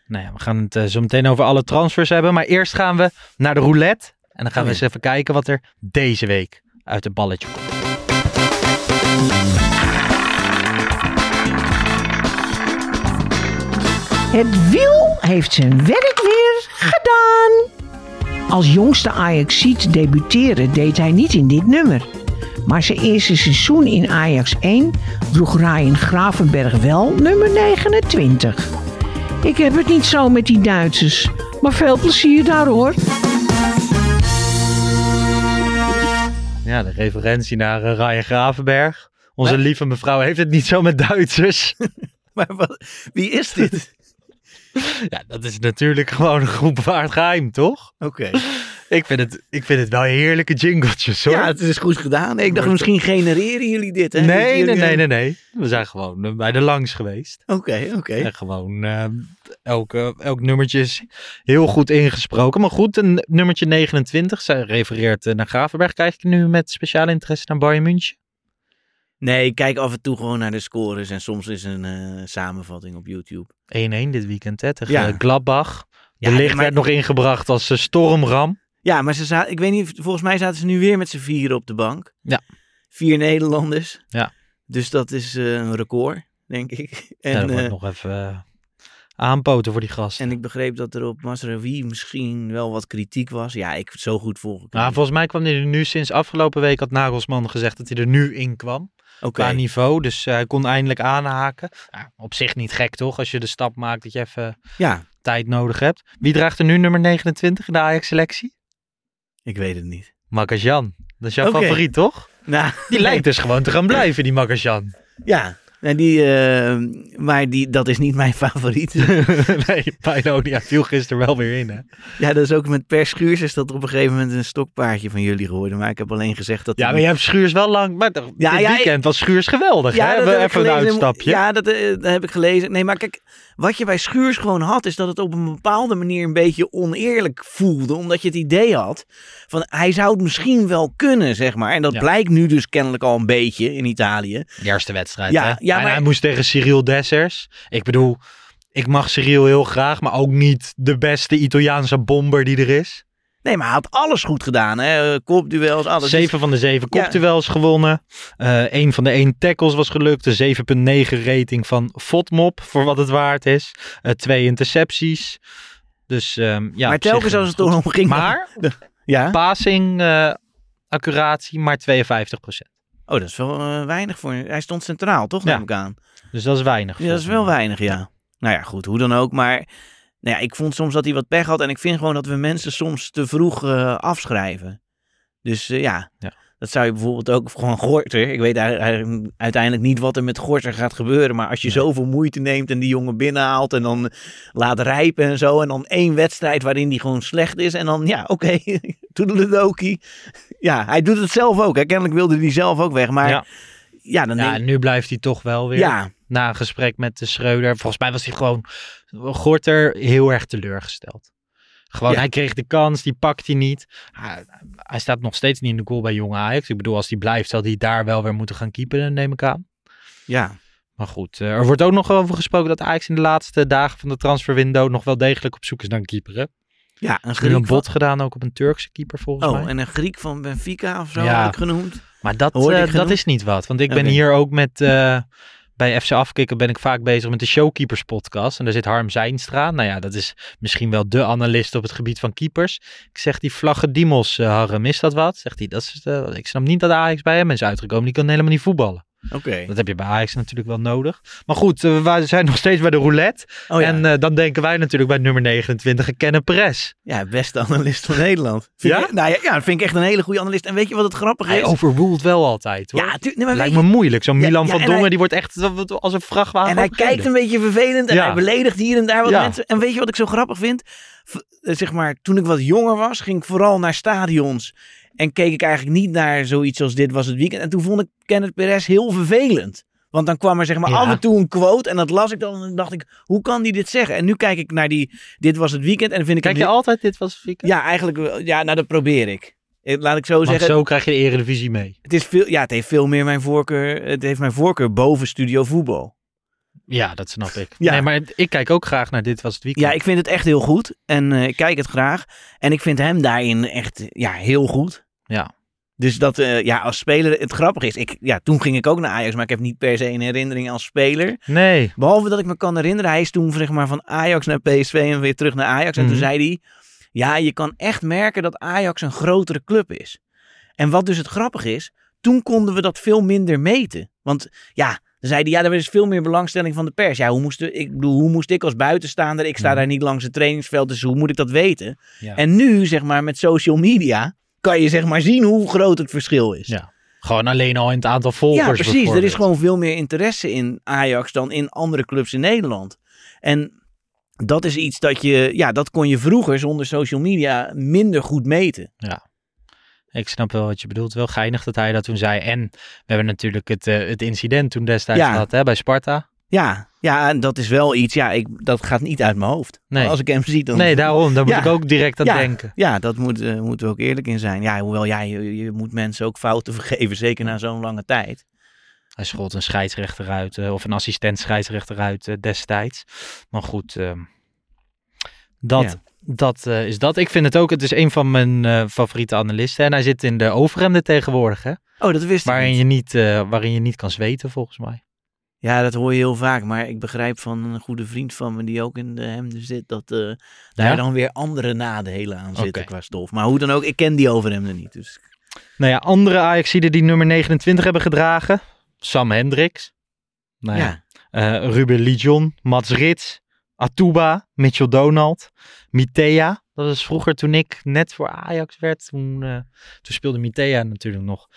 Nou ja, we gaan het eh, zo meteen over alle transfers hebben. Maar eerst gaan we naar de roulette. En dan gaan Oh we ja. eens even kijken wat er deze week uit het balletje komt. Het wiel heeft zijn werk weer gedaan. Als jongste Ajaxiet debuteren deed hij niet in dit nummer. Maar zijn eerste seizoen in Ajax 1 droeg Ryan Gravenberg wel nummer 29. Ik heb het niet zo met die Duitsers. Maar veel plezier daar hoor. Ja, de referentie naar uh, Ryan Gravenberg. Onze lieve mevrouw heeft het niet zo met Duitsers. maar wat, wie is dit? ja, dat is natuurlijk gewoon een groep waard geheim, toch? Oké. Ik vind het, ik vind het wel heerlijke jingletjes hoor. Ja, het is goed gedaan. Ik dacht, misschien genereren jullie dit, hè? nee, Dat nee, nee, nee, nee. We zijn gewoon eh, bij de langs geweest. Oké, oké. En gewoon eh, elk, eh, elk nummertje is heel goed ingesproken. Maar goed, een nummertje 29. Zij refereert eh, naar Gravenberg. Kijk je nu met speciale interesse naar Bayern München? Nee, ik kijk af en toe gewoon naar de scores en soms is een eh, samenvatting op YouTube. 1-1 dit weekend hè, tegen Ja. eh, Gladbach. De Ja, licht maar- werd nog ingebracht als eh, stormram. Ja, maar ze zaten, ik weet niet, volgens mij zaten ze nu weer met z'n vieren op de bank. Ja. Vier Nederlanders. Ja. Dus dat is eh, een record, denk ik. En, ja, dat wordt eh, nog even eh, aanpoten voor die gasten. en ik begreep dat er op Masraoui misschien wel wat kritiek was. Ja, ik zo goed volg ik. hem Nou, volgens mij kwam hij er nu sinds afgelopen week had Nagelsman gezegd dat hij er nu in kwam. Oké. Qua niveau. Dus hij kon eindelijk aanhaken. Ja, op zich niet gek toch? Als je de stap maakt dat je even Ja, tijd nodig hebt. Wie draagt er nu nummer 29 in de Ajax-selectie? Ik weet het niet. Makasjan. Dat is jouw favoriet, toch? Nou, Die lijkt dus gewoon te gaan blijven, die Makasjan. Ja, en die, eh, maar die, dat is niet mijn favoriet. nee. Hij viel gisteren wel weer in, hè? ja, dat is ook met Per Schuurs is dat op een gegeven moment een stokpaardje van jullie geworden. Maar ik heb alleen gezegd dat... Ja, maar je hebt Schuurs wel lang... Maar dit Ja, ja, weekend was Schuurs geweldig, hè? We even een uitstapje. Ja, dat, eh, dat heb ik gelezen. Nee, maar kijk, wat je bij Schuurs gewoon had, is dat het op een bepaalde manier een beetje oneerlijk voelde. Omdat je het idee had van hij zou het misschien wel kunnen, zeg maar. En dat Ja. blijkt nu dus kennelijk al een beetje in Italië. De eerste wedstrijd, Ja, hè? ja, En maar- hij moest tegen Cyril Dessers. Ik bedoel, ik mag Cyril heel graag, maar ook niet de beste Italiaanse bomber die er is. Nee, maar hij had alles goed gedaan, hè? Kopduels, alles. Zeven van de zeven Ja. kopduels gewonnen. Eh een van de één tackles was gelukt. De 7,9 rating van Fotmop, voor wat het waard is. Eh, twee intercepties. Dus ehm, ja, maar telkens als het erom ging. Maar Ja? passing eh, accuratie maar 52 Oh, dat is wel eh, weinig voor. Hij stond centraal, toch? Ja. Neem ik aan. Dus dat is weinig. Ja, dat is wel weinig, ja. Nou ja, goed, hoe dan ook. Maar nou ja, ik vond soms dat hij wat pech had. En ik vind gewoon dat we mensen soms te vroeg eh, afschrijven. Dus eh, ja, Ja. dat zou je bijvoorbeeld ook gewoon Gorter. Ik weet uiteindelijk niet wat er met Gorter gaat gebeuren. Maar als je zoveel moeite neemt en die jongen binnenhaalt en dan laat rijpen en zo. En dan één wedstrijd waarin die gewoon slecht is. En dan, ja, oké, toedeledokie. Ja, hij doet het zelf ook. Hè. Kennelijk wilde hij zelf ook weg. Maar ja, Ja. dan Ja, denk nu blijft hij toch wel weer. Ja, Na een gesprek met de Schreuder. Volgens mij was hij gewoon Gorter heel erg teleurgesteld. Gewoon, Ja. hij kreeg de kans, die pakt hij niet. Hij, hij staat nog steeds niet in de goal bij Jonge Ajax. Ik bedoel, als hij blijft, zal hij daar wel weer moeten gaan keeperen, neem ik aan. ja. Maar goed, eh, er wordt ook nog over gesproken dat Ajax in de laatste dagen van de transferwindow nog wel degelijk op zoek is naar een keeper. Hè? Ja een een Griek van- bod gedaan ook op een Turkse keeper volgens Oh, mij. en een Griek van Benfica of zo Ja. ik genoemd. Maar dat, eh, dat is niet wat. Want ik ben hier ook met... eh, bij FC Afkikken ben ik vaak bezig met de Showkeepers podcast. En daar zit Harm Zijnstra. Nou ja, dat is misschien wel de analist op het gebied van keepers. Ik zeg die vlaggen Dimos, eh, Harm, is dat wat? Zegt hij, dat is, ik snap niet dat Ajax bij hem is uitgekomen. Die kan helemaal niet voetballen. Oké. Dat heb je bij Ajax natuurlijk wel nodig. Maar goed, eh, we zijn nog steeds bij de roulette. Oh ja. En eh, dan denken wij natuurlijk bij nummer 29, Kennen Perez. ja, beste analist van Nederland. Vind Ja? Je, nou ja, ja, dat vind ik echt een hele goede analist. En weet je wat het grappige Hij is? overruled wel altijd hoor. ja, nee, maar Lijkt me moeilijk. Zo'n Ja, Milan van en Dongen, hij- die wordt echt als een vrachtwagen. En hij kijkt een beetje vervelend en hij beledigt hier en daar wat mensen. En weet je wat ik zo grappig vind? V- eh, zeg maar, toen ik wat jonger was, ging ik vooral naar stadions. En keek ik eigenlijk niet naar zoiets als dit was het weekend. En toen vond ik Kenneth Perez heel vervelend. Want dan kwam er zeg maar Ja. af en toe een quote en dat las ik dan en dan dacht ik, hoe kan die dit zeggen? En nu kijk ik naar die, dit was het weekend en dan vind ik Kijk het je altijd dit was weekend? Ja, eigenlijk. Ja, nou dat probeer ik. Eh, Laat ik zo Want zeggen. zo krijg je de eredivisie mee. Het, is veel, ja, het heeft veel meer mijn voorkeur. Het heeft mijn voorkeur boven studio voetbal. Ja, dat snap ik. Ja. Nee, maar ik kijk ook graag naar dit was het weekend. Ja, ik vind het echt heel goed. En eh, ik kijk het graag. En ik vind hem daarin echt ja, heel goed. Ja. Dus dat, eh, ja, als speler, het grappige is, ik, ja, toen ging ik ook naar Ajax, maar ik heb niet per se een herinnering als speler. Nee. Behalve dat ik me kan herinneren, hij is toen zeg maar van Ajax naar PSV en weer terug naar Ajax. En toen Mhm. zei hij, ja, je kan echt merken dat Ajax een grotere club is. En wat dus het grappige is, toen konden we dat veel minder meten. Want ja, dan zei hij, ja, er is veel meer belangstelling van de pers. Ja, hoe moest, ik bedoel, hoe moest ik als buitenstaander, ik sta daar niet langs het trainingsveld, dus hoe moet ik dat weten? Ja. En nu, zeg maar, met social media, kan je zeg maar zien hoe groot het verschil is. Ja. Gewoon alleen al in het aantal volgers. Ja, precies. Er is gewoon veel meer interesse in Ajax dan in andere clubs in Nederland. En dat is iets dat je, ja, dat kon je vroeger zonder social media minder goed meten. Ja. Ik snap wel wat je bedoelt. Wel geinig dat hij dat toen zei. En we hebben natuurlijk het, eh, het incident toen destijds Ja. gehad hè, bij Sparta. Ja, ja, en dat is wel iets, ja, ik, dat gaat niet uit mijn hoofd. Nee. Als ik hem zie, dan... Nee, daarom. Daar moet Ja. ik ook direct aan ja, denken. Ja, dat moet, eh, moeten we ook eerlijk in zijn. Ja, hoewel, ja, je, je moet mensen ook fouten vergeven, zeker na zo'n lange tijd. Hij schold een scheidsrechter uit. eh, of een assistent scheidsrechter uit destijds. Maar goed. ehm, dat. Dat eh, is dat. Ik vind het ook. Het is een van mijn eh, favoriete analisten. En hij zit in de overhemde tegenwoordig. Hè? Oh, dat wist ik Waarin je, niet, eh, waarin je niet kan zweten volgens mij. Ja, dat hoor je heel vaak. Maar ik begrijp van een goede vriend van me die ook in de hemden zit, dat daar dan weer andere nadelen aan zitten Oké. qua stof. Maar hoe dan ook, ik ken die overhemden niet. Dus Nou ja, andere Ajaxiden die nummer 29 hebben gedragen. Sam Hendricks. Nou ja. ja. Ruben Lijon, Mats Rits, Atuba, Mitchell Donald, Mitea. Dat was vroeger toen ik net voor Ajax werd. Toen, eh, toen speelde Mitea natuurlijk nog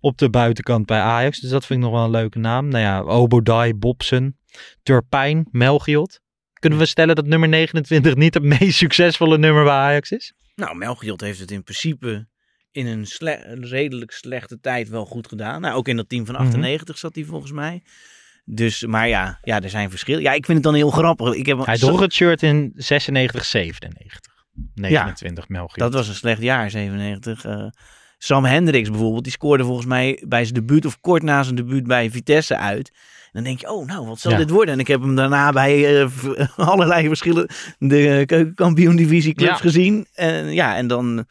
op de buitenkant bij Ajax. Dus dat vind ik nog wel een leuke naam. Nou ja, Obodai, Bobsen, Turpijn, Melchiot. Kunnen we stellen dat nummer 29 niet het meest succesvolle nummer bij Ajax is? Nou, Melchiot heeft het in principe in een sle- redelijk slechte tijd wel goed gedaan. Nou, ook in dat team van Mhm. 98 zat hij volgens mij. Dus, maar ja, ja, er zijn verschillen. Ja, ik vind het dan heel grappig. Ik heb, Hij droeg het shirt in 96, 97. 29 Melchiot. Dat was een slecht jaar, 97. Eh, Sam Hendricks bijvoorbeeld, die scoorde volgens mij bij zijn debuut of kort na zijn debuut bij Vitesse uit. En dan denk je, oh nou, wat zal Ja. dit worden? En ik heb hem daarna bij eh, allerlei verschillende de keukenkampioen divisieclubs Ja. gezien. En ja, en dan,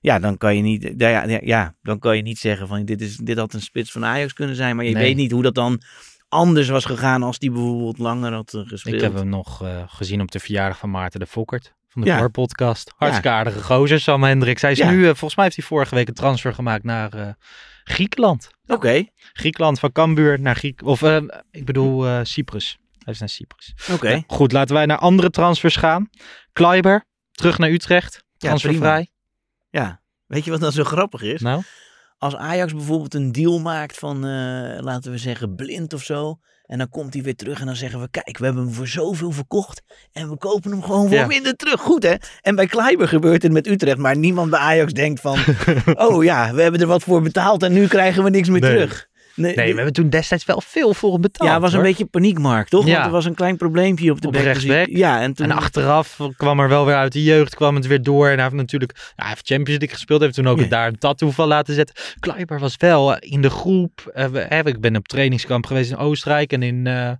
ja, dan kan je niet, ja, ja, ja, dan kan je niet zeggen van dit, is, dit had een spits van Ajax kunnen zijn. Maar je Nee. weet niet hoe dat dan anders was gegaan als die bijvoorbeeld langer had eh, gespeeld. Ik heb hem nog eh, gezien op de verjaardag van Maarten de Fokkert. Van de Ja. Podcast. Hartstikke aardige gozer, Sam Hendricks. Hij is Ja. nu, eh, volgens mij heeft hij vorige week een transfer gemaakt naar eh, Griekenland. Oké, Griekenland van Cambuur naar Griek... Of ik bedoel Cyprus. Hij is naar Cyprus. oké. Ja, goed, laten wij naar andere transfers gaan. Kleiber, terug naar Utrecht. Ja, Transfervrij. Ja, weet je wat dan zo grappig is? nou, als Ajax bijvoorbeeld een deal maakt van, eh, laten we zeggen, blind of zo. En dan komt hij weer terug en dan zeggen we, kijk, we hebben hem voor zoveel verkocht. En we kopen hem gewoon voor Ja. minder terug. Goed hè? En bij Kleiber gebeurt het met Utrecht. Maar niemand bij Ajax denkt van, oh ja, we hebben er wat voor betaald en nu krijgen we niks meer Nee. terug. Nee, we hebben toen destijds wel veel voor hem betaald. ja, het was een hoor. beetje paniekmarkt, toch? Ja. Want er was een klein probleempje op de Op. Dus rechtsback. Ja, en toen... En achteraf kwam er wel weer uit de jeugd, kwam het weer door. En hij heeft natuurlijk ja, hij heeft Champions League gespeeld. Heeft toen ook daar een tattoo van laten zetten. Kleiber was wel eh, in de groep. we- hè, ik ben op trainingskamp geweest in Oostenrijk. En in, eh,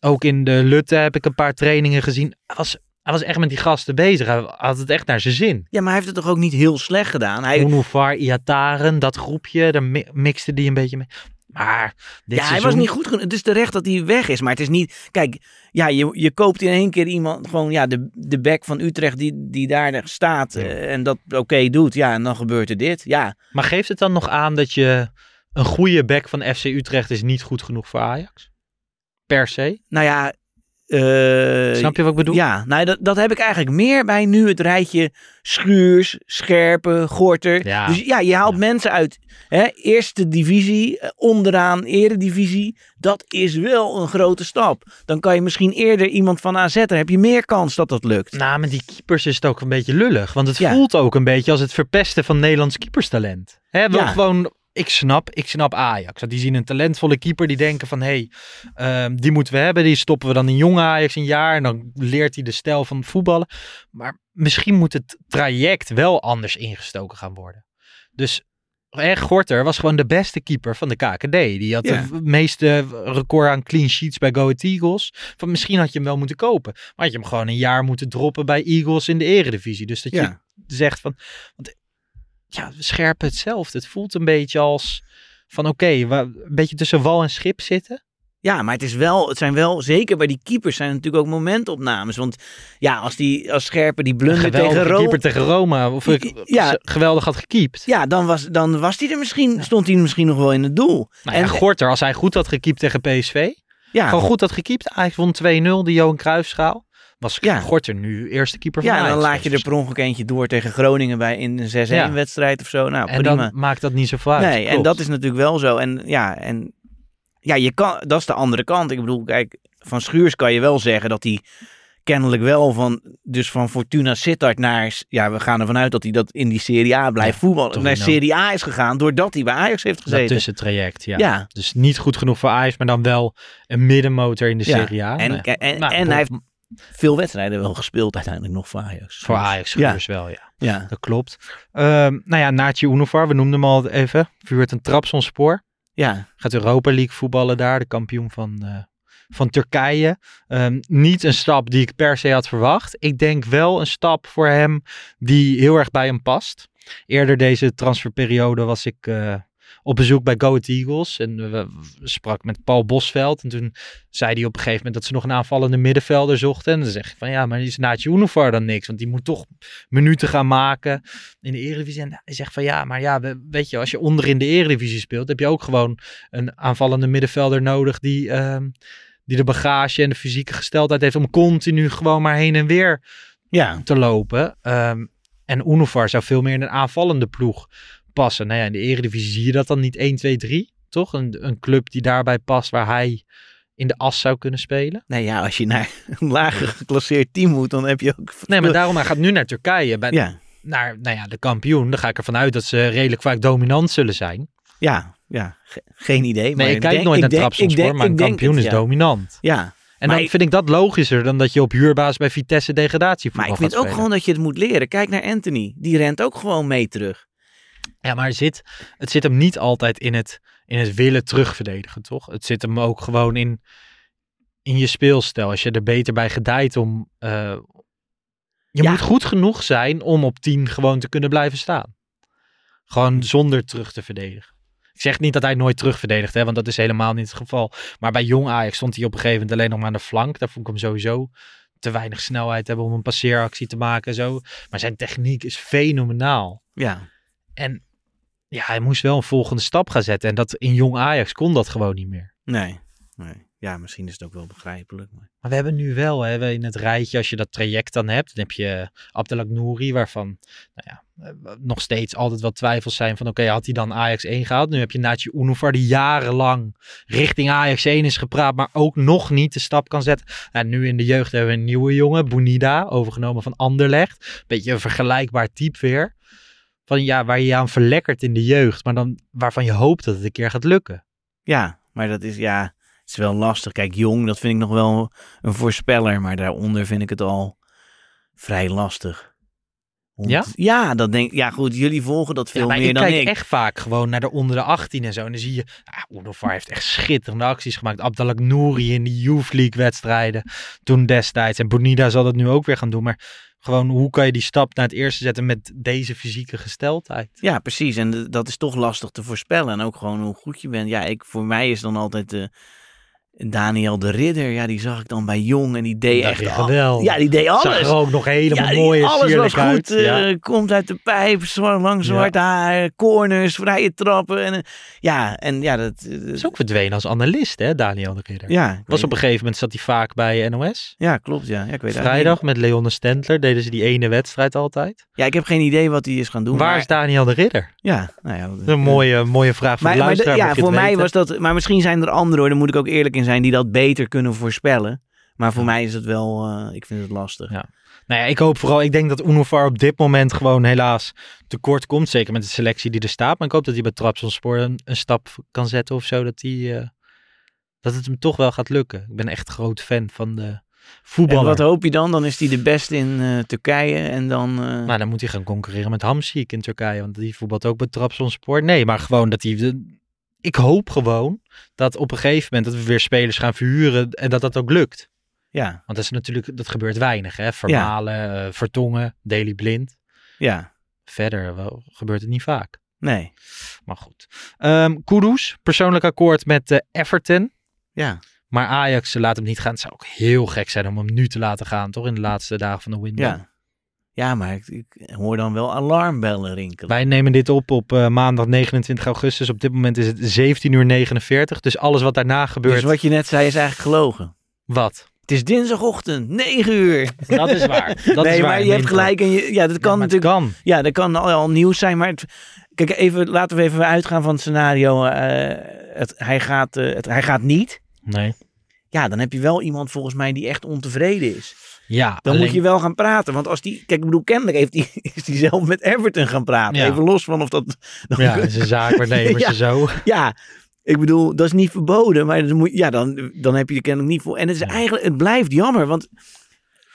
ook in de Lutte heb ik een paar trainingen gezien. Hij was, hij was echt met die gasten bezig. Hij had het echt naar zijn zin. Ja, maar hij heeft het toch ook niet heel slecht gedaan? Hij, Unuvar, Iataren, dat groepje. Daar mi- mixte die een beetje mee. Maar dit ja, hij seizoen- was niet goed genoeg. Het is terecht dat hij weg is. Maar het is niet... Kijk, ja, je, je koopt in één keer iemand... Gewoon, ja, de, de back van Utrecht die, die daar staat. eh, en dat oké doet. Ja, en dan gebeurt er dit. Ja, Maar geeft het dan nog aan dat je een goede back van FC Utrecht is niet goed genoeg voor Ajax? Per se? nou ja... eh, Snap je wat ik bedoel? Ja, nou, dat, dat heb ik eigenlijk meer bij nu het rijtje Schuurs, Scherpen, Gorter. Ja. Dus ja, je haalt mensen uit hè, eerste divisie, eh, onderaan eredivisie. Dat is wel een grote stap. Dan kan je misschien eerder iemand van AZ, dan heb je meer kans dat dat lukt. Nou, met die keepers is het ook een beetje lullig. Want het Ja. voelt ook een beetje als het verpesten van Nederlands keeperstalent. Hè, Ja. gewoon, ik snap, ik snap Ajax. Die zien een talentvolle keeper die denken van... hé, hey, die moeten we hebben. Die stoppen we dan in jonge Ajax een jaar. En dan leert hij de stijl van voetballen. Maar misschien moet het traject wel anders ingestoken gaan worden. Dus eh, Gorter was gewoon de beste keeper van de KKD. Die had de meeste record aan clean sheets bij Go Ahead Eagles. Van misschien had je hem wel moeten kopen. Maar had je hem gewoon een jaar moeten droppen bij Eagles in de eredivisie. Dus dat je zegt van... Want, ja, scherpen hetzelfde. Het voelt een beetje als van oké, we een beetje tussen wal en schip zitten. Ja, maar het, is wel, het zijn wel, zeker bij die keepers, zijn het natuurlijk ook momentopnames. Want ja, als, die, als Scherpen die blunder tegen Rome... keeper tegen Roma. Of ik Ja. geweldig had gekiept. Ja, dan was, dan was hij er misschien, stond hij misschien nog wel in het doel. Nou ja, Gorter, als hij goed had gekiept tegen PSV. ja, Gewoon goed had gekiept. Ajax won 2-0, de Johan Cruijffschaal. Was Ja. Gorter nu eerste keeper van Ja, dan laat je er per ongeluk eentje door tegen Groningen bij in een 6-1 Ja. wedstrijd of zo. Nou, En prima. dan maakt dat niet zoveel uit. Nee, en dat is natuurlijk wel zo. En ja, en ja, je kan, dat is de andere kant. Ik bedoel, kijk, van Schuurs kan je wel zeggen dat hij kennelijk wel van, dus van Fortuna Sittard naar, ja, we gaan ervan uit dat hij dat in die Serie A blijft voetballen. Naar Serie A is gegaan doordat hij bij Ajax heeft dat gezeten. tussentraject, ja. Ja. Dus niet goed genoeg voor Ajax, maar dan wel een middenmotor in de Ja. Serie A. En, en, Nou, en hij heeft veel wedstrijden wel gespeeld uiteindelijk nog voor Ajax. Voor Ajax Ja. Schuurs wel, ja. Ja. Dat klopt. Ehm nou ja, Naatje Unovar, we noemden hem al even. Vuurt een Trabzonspor. Ja. Gaat Europa League voetballen daar, de kampioen van, eh, van Turkije. Ehm, niet een stap die ik per se had verwacht. Ik denk wel een stap voor hem die heel erg bij hem past. Eerder deze transferperiode was ik eh, op bezoek bij Go Ahead Eagles. En we, sprak met Paul Bosveld. En toen zei hij op een gegeven moment dat ze nog een aanvallende middenvelder zochten. En dan zeg ik van ja, maar is Naatje Unovar dan niks? Want die moet toch minuten gaan maken in de Eredivisie. En hij zegt van ja, maar ja, we- weet je, als je onder in de Eredivisie speelt, heb je ook gewoon een aanvallende middenvelder nodig die, ehm, die de bagage en de fysieke gesteldheid heeft om continu gewoon maar heen en weer Ja. te lopen. Ehm, en Unovar zou veel meer in een aanvallende ploeg passen. Nou ja, in de Eredivisie zie je dat dan niet 1, 2, 3, toch? Een, een club die daarbij past waar hij in de as zou kunnen spelen. Nee, ja, als je naar een lager geclasseerd team moet, dan heb je ook... Nee, maar daarom hij gaat nu naar Turkije. Bij, Ja. Naar nou ja, de kampioen. Dan ga ik ervan uit dat ze redelijk vaak dominant zullen zijn. Ja, ja. Ge- geen idee. maar Nee, ik ik kijk denk- nooit ik naar Trabzonspor, ik denk- maar een kampioen het, is dominant. Ja. En Maar dan ik- vind ik dat logischer dan dat je op huurbasis bij Vitesse degradatievoetbal Maar ik vind ook gewoon dat je het moet leren. Kijk naar Anthony. Die rent ook gewoon mee terug. Ja, maar het zit, het zit hem niet altijd in het, in het willen terugverdedigen, toch? Het zit hem ook gewoon in, in je speelstijl. Als je er beter bij gedijt om... eh, je Ja. moet goed genoeg zijn om op 10 gewoon te kunnen blijven staan. Gewoon zonder terug te verdedigen. Ik zeg niet dat hij nooit terugverdedigt, hè, want dat is helemaal niet het geval. Maar bij jong Ajax stond hij op een gegeven moment alleen nog maar aan de flank. Daar vond ik hem sowieso te weinig snelheid hebben om een passeeractie te maken en zo. Maar zijn techniek is fenomenaal. Ja. En ja, hij moest wel een volgende stap gaan zetten. En dat in jong Ajax kon dat gewoon niet meer. Nee. nee. Ja, misschien is het ook wel begrijpelijk. Maar... Maar we hebben nu wel hè, we in het rijtje, als je dat traject dan hebt, dan heb je Abdelak Nouri, waarvan nou ja, eh, nog steeds altijd wel twijfels zijn van oké, had hij dan Ajax 1 gehaald? Nu heb je Naatje Unovar die jarenlang richting Ajax 1 is gepraat, maar ook nog niet de stap kan zetten. En nu in de jeugd hebben we een nieuwe jongen, Bonida, overgenomen van Anderlecht. Beetje een vergelijkbaar type weer. Van ja, waar je je aan verlekkert in de jeugd, maar dan waarvan je hoopt dat het een keer gaat lukken. Ja, maar dat is, ja, het is wel lastig. Kijk, jong, dat vind ik nog wel een voorspeller. Maar daaronder vind ik het al vrij lastig. Ja? Ja, dat denk Ja, goed, jullie volgen dat veel ja, meer ik dan kijk ik. echt vaak gewoon naar de onder de 18 en zo. En dan zie je, ah, heeft echt schitterende acties gemaakt. Abdelak Nouri in die Youth League wedstrijden toen destijds. En Bonida zal dat nu ook weer gaan doen. Maar gewoon, hoe kan je die stap naar het eerste zetten met deze fysieke gesteldheid? Ja, precies. En dat is toch lastig te voorspellen. En ook gewoon hoe goed je bent. Ja, ik, voor mij is dan altijd de Daniel de Ridder. Ja, die zag ik dan bij Jong. En die deed Dat echt... al- geweldig. Ja, die deed alles. Zag er ook nog helemaal Ja, mooi alles was goed. eh, Ja. Komt uit de pijp, zwart, lang zwart haar, corners, vrije trappen. En, eh, ja, en ja, dat... eh, is ook verdwenen als analist, hè, Daniel de Ridder. Ja, Was op een gegeven moment zat hij vaak bij NOS. Ja, klopt. Ja, ja ik weet Vrijdag met Leon Stentler deden ze die ene wedstrijd altijd. Ja, ik heb geen idee wat hij is gaan doen. Waar maar- is Daniel de Ridder? Ja, nou ja. Dat een mooie, mooie vraag voor Maar, de maar luisteraar. ja, mocht je voor mij weten. was dat... Maar misschien zijn er anderen, hoor, daar moet ik ook eerlijk in zijn, die dat beter kunnen voorspellen. Maar voor mij is het wel... eh, ik vind het lastig. Ja. Nou ja, ik hoop vooral, ik denk dat Unovar op dit moment gewoon helaas tekort komt. Zeker met de selectie die er staat. Maar ik hoop dat hij bij Trabzonspor een, een stap kan zetten of zo. Dat, hij, eh, dat het hem toch wel gaat lukken. Ik ben echt groot fan van de En voetballer. wat hoop je dan? Dan is hij de beste in eh, Turkije en dan... Maar dan moet hij gaan concurreren met Hamsik in Turkije. Want die voetbalt ook bij Trabzonspor. Nee, maar gewoon dat hij... de- ik hoop gewoon dat op een gegeven moment dat we weer spelers gaan verhuren. En dat dat ook lukt. ja, Want dat is natuurlijk, dat gebeurt weinig. Hè? Vermalen, eh, Vertongen, Daily Blind. ja, Verder wel, gebeurt het niet vaak. nee, Maar goed. Ehm Kudus, persoonlijk akkoord met eh, Everton. ja. Maar Ajax laat hem niet gaan. Het zou ook heel gek zijn om hem nu te laten gaan, toch? In de laatste dagen van de window. Ja, ja maar ik, ik hoor dan wel alarmbellen rinkelen. Wij nemen dit op op eh, maandag 29 augustus. Op dit moment is het 17 uur 49. Dus alles wat daarna gebeurt. Dus wat je net zei is eigenlijk gelogen. Wat? Het is dinsdagochtend, 9 uur. Dat is waar. Dat nee, is waar. maar je hebt gelijk. En je, ja, dat kan Ja, natuurlijk. kan. Ja, dat kan al, al nieuws zijn. Maar het- kijk, even, laten we even uitgaan van het scenario. eh, het, hij, gaat, eh, het, hij gaat niet. Nee. Ja, dan heb je wel iemand volgens mij die echt ontevreden is. Ja, Dan alleen- moet je wel gaan praten. Want als die. Kijk, ik bedoel, kennelijk heeft die, is die zelf met Everton gaan praten. Ja. Even los van of dat. Ja, het is een zaakwaarnemer Ja. zo. Ja, ik bedoel, dat is niet verboden. Maar dan, moet, ja, dan, dan heb je er kennelijk niet voor. En het is eigenlijk, het blijft jammer. Want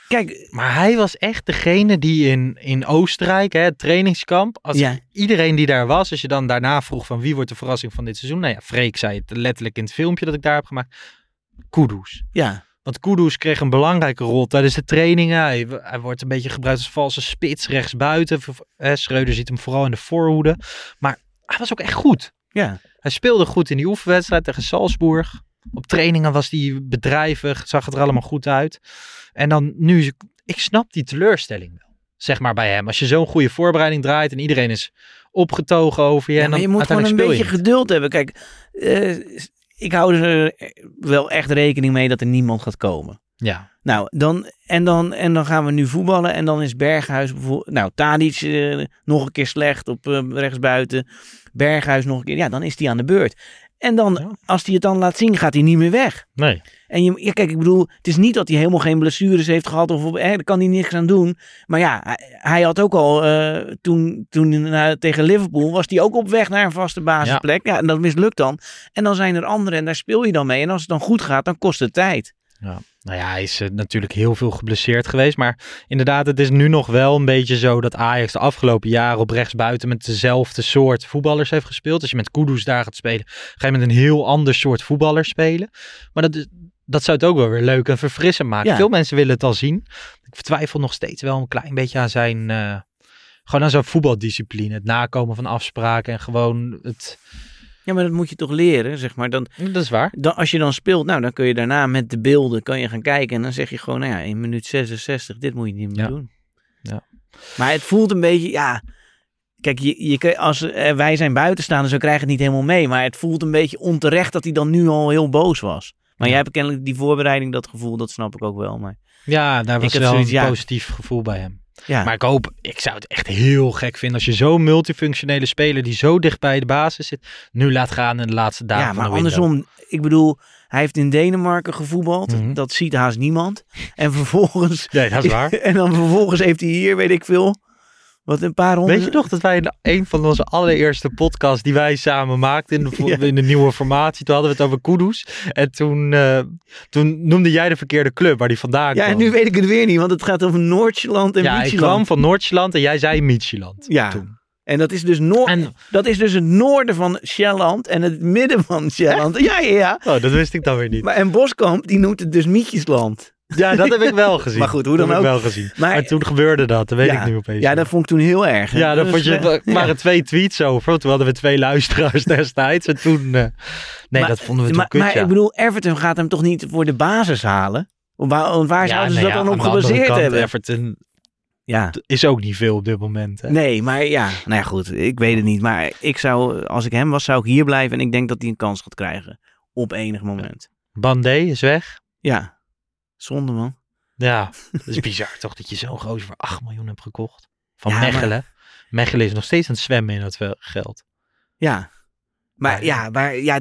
kijk, Maar hij was echt degene die in, in Oostenrijk, hè, het trainingskamp, als Ja. iedereen die daar was, als je dan daarna vroeg van wie wordt de verrassing van dit seizoen. Nou ja, Freek zei het letterlijk in het filmpje dat ik daar heb gemaakt. Kudus. ja, Want Kudus kreeg een belangrijke rol tijdens de trainingen. Hij, hij wordt een beetje gebruikt als valse spits rechtsbuiten. Schreuder ziet hem vooral in de voorhoede. Maar hij was ook echt goed. ja. Hij speelde goed in die oefenwedstrijd tegen Salzburg. Op trainingen was hij bedrijvig, zag het er allemaal goed uit. En dan nu, ik snap die teleurstelling wel. Zeg maar bij hem. Als je zo'n goede voorbereiding draait en iedereen is opgetogen over je. Ja, en dan je moet gewoon een beetje geduld hebben. Kijk, eh, ik hou er wel echt rekening mee dat er niemand gaat komen. Ja, Nou, dan, en, dan, en dan gaan we nu voetballen. En dan is Berghuis bijvoorbeeld. Nou, Tadic eh, nog een keer slecht op eh, rechtsbuiten. Berghuis nog een keer. Ja, dan is hij aan de beurt. En dan, Ja. als hij het dan laat zien, gaat hij niet meer weg. nee. En je, ja, kijk, ik bedoel, het is niet dat hij helemaal geen blessures heeft gehad. Of, eh, daar kan hij niks aan doen. Maar ja, hij, hij had ook al, eh, toen, toen tegen Liverpool, was hij ook op weg naar een vaste basisplek. Ja. en dat mislukt dan. En dan zijn er anderen en daar speel je dan mee. En als het dan goed gaat, dan kost het tijd. Nou ja, hij is eh, natuurlijk heel veel geblesseerd geweest. Maar inderdaad, het is nu nog wel een beetje zo dat Ajax de afgelopen jaren op rechtsbuiten met dezelfde soort voetballers heeft gespeeld. Als je met Kudus daar gaat spelen, ga je met een heel ander soort voetballer spelen. Maar dat, dat zou het ook wel weer leuk en verfrissend maken. Ja. Veel mensen willen het al zien. Ik twijfel nog steeds wel een klein beetje aan zijn, eh, gewoon aan zijn voetbaldiscipline. Het nakomen van afspraken en gewoon het... Ja, maar dat moet je toch leren, zeg maar. Dan, Dat is waar. dan, als je dan speelt, nou, dan kun je daarna met de beelden kan je gaan kijken. En dan zeg je gewoon, nou ja, in minuut 66, dit moet je niet meer Ja. doen. Ja. Maar het voelt een beetje, ja... Kijk, je, je, als, wij zijn buitenstaanders, we krijgen het niet helemaal mee. Maar het voelt een beetje onterecht dat hij dan nu al heel boos was. Maar jij hebt kennelijk die voorbereiding, dat gevoel, dat snap ik ook wel. Maar Ja, daar was wel zoiets, een ja. positief gevoel bij hem. Ja, Maar ik hoop, ik zou het echt heel gek vinden als je zo'n multifunctionele speler die zo dicht bij de basis zit, nu laat gaan in de laatste dagen ja van maar window. andersom, ik bedoel, hij heeft in Denemarken gevoetbald. Mhm. Dat ziet haast niemand. En vervolgens Nee, dat is waar. En dan vervolgens heeft hij hier, weet ik veel, wat een paar honderd... Weet je nog dat wij in een van onze allereerste podcasts die wij samen maakten in de, vo- Ja. in de nieuwe formatie, toen hadden we het over Kudus. En toen, eh, toen noemde jij de verkeerde club waar die vandaan Ja, kwam. en nu weet ik het weer niet, want het gaat over Noordjylland en ja, ik Michieland. kwam van Noordjylland en jij zei Michieland. Ja. Toen. En dat is, dus noor- En- dat is dus het noorden van Sjælland en het midden van Sjælland. Ja, ja, ja. Oh, dat wist ik dan weer niet. Maar, en Boskamp, die noemt het dus Mietjesland. Ja, dat heb ik wel gezien. Maar goed, hoe Dat dan heb ook. ik wel gezien. Maar- Maar, toen gebeurde dat, dat weet ja, ik nu opeens. Ja, dat vond ik toen heel erg. hè. Ja, Dat vond je, is, er eh, waren ja. twee tweets over. Toen hadden we twee luisteraars destijds. En toen... eh, nee, Maar- dat vonden we toen maar, kut, maar ja. ik bedoel, Everton gaat hem toch niet voor de basis halen? Waar, waar zouden ze nee, dat dan op gebaseerd kant, hebben? Everton Ja. is ook niet veel op dit moment. Hè? Nee, maar ja, nou ja, goed, ik weet het niet. Maar ik zou, als ik hem was, zou ik hier blijven. En ik denk dat hij een kans gaat krijgen. Op enig moment. Bandé is weg. Ja, zonde man. Ja, dat is bizar toch dat je zo'n gozer voor 8 miljoen hebt gekocht. Van Ja, maar- Mechelen. Mechelen is nog steeds aan het zwemmen in het wel- geld. Ja. Maar Maar ja. maar ja,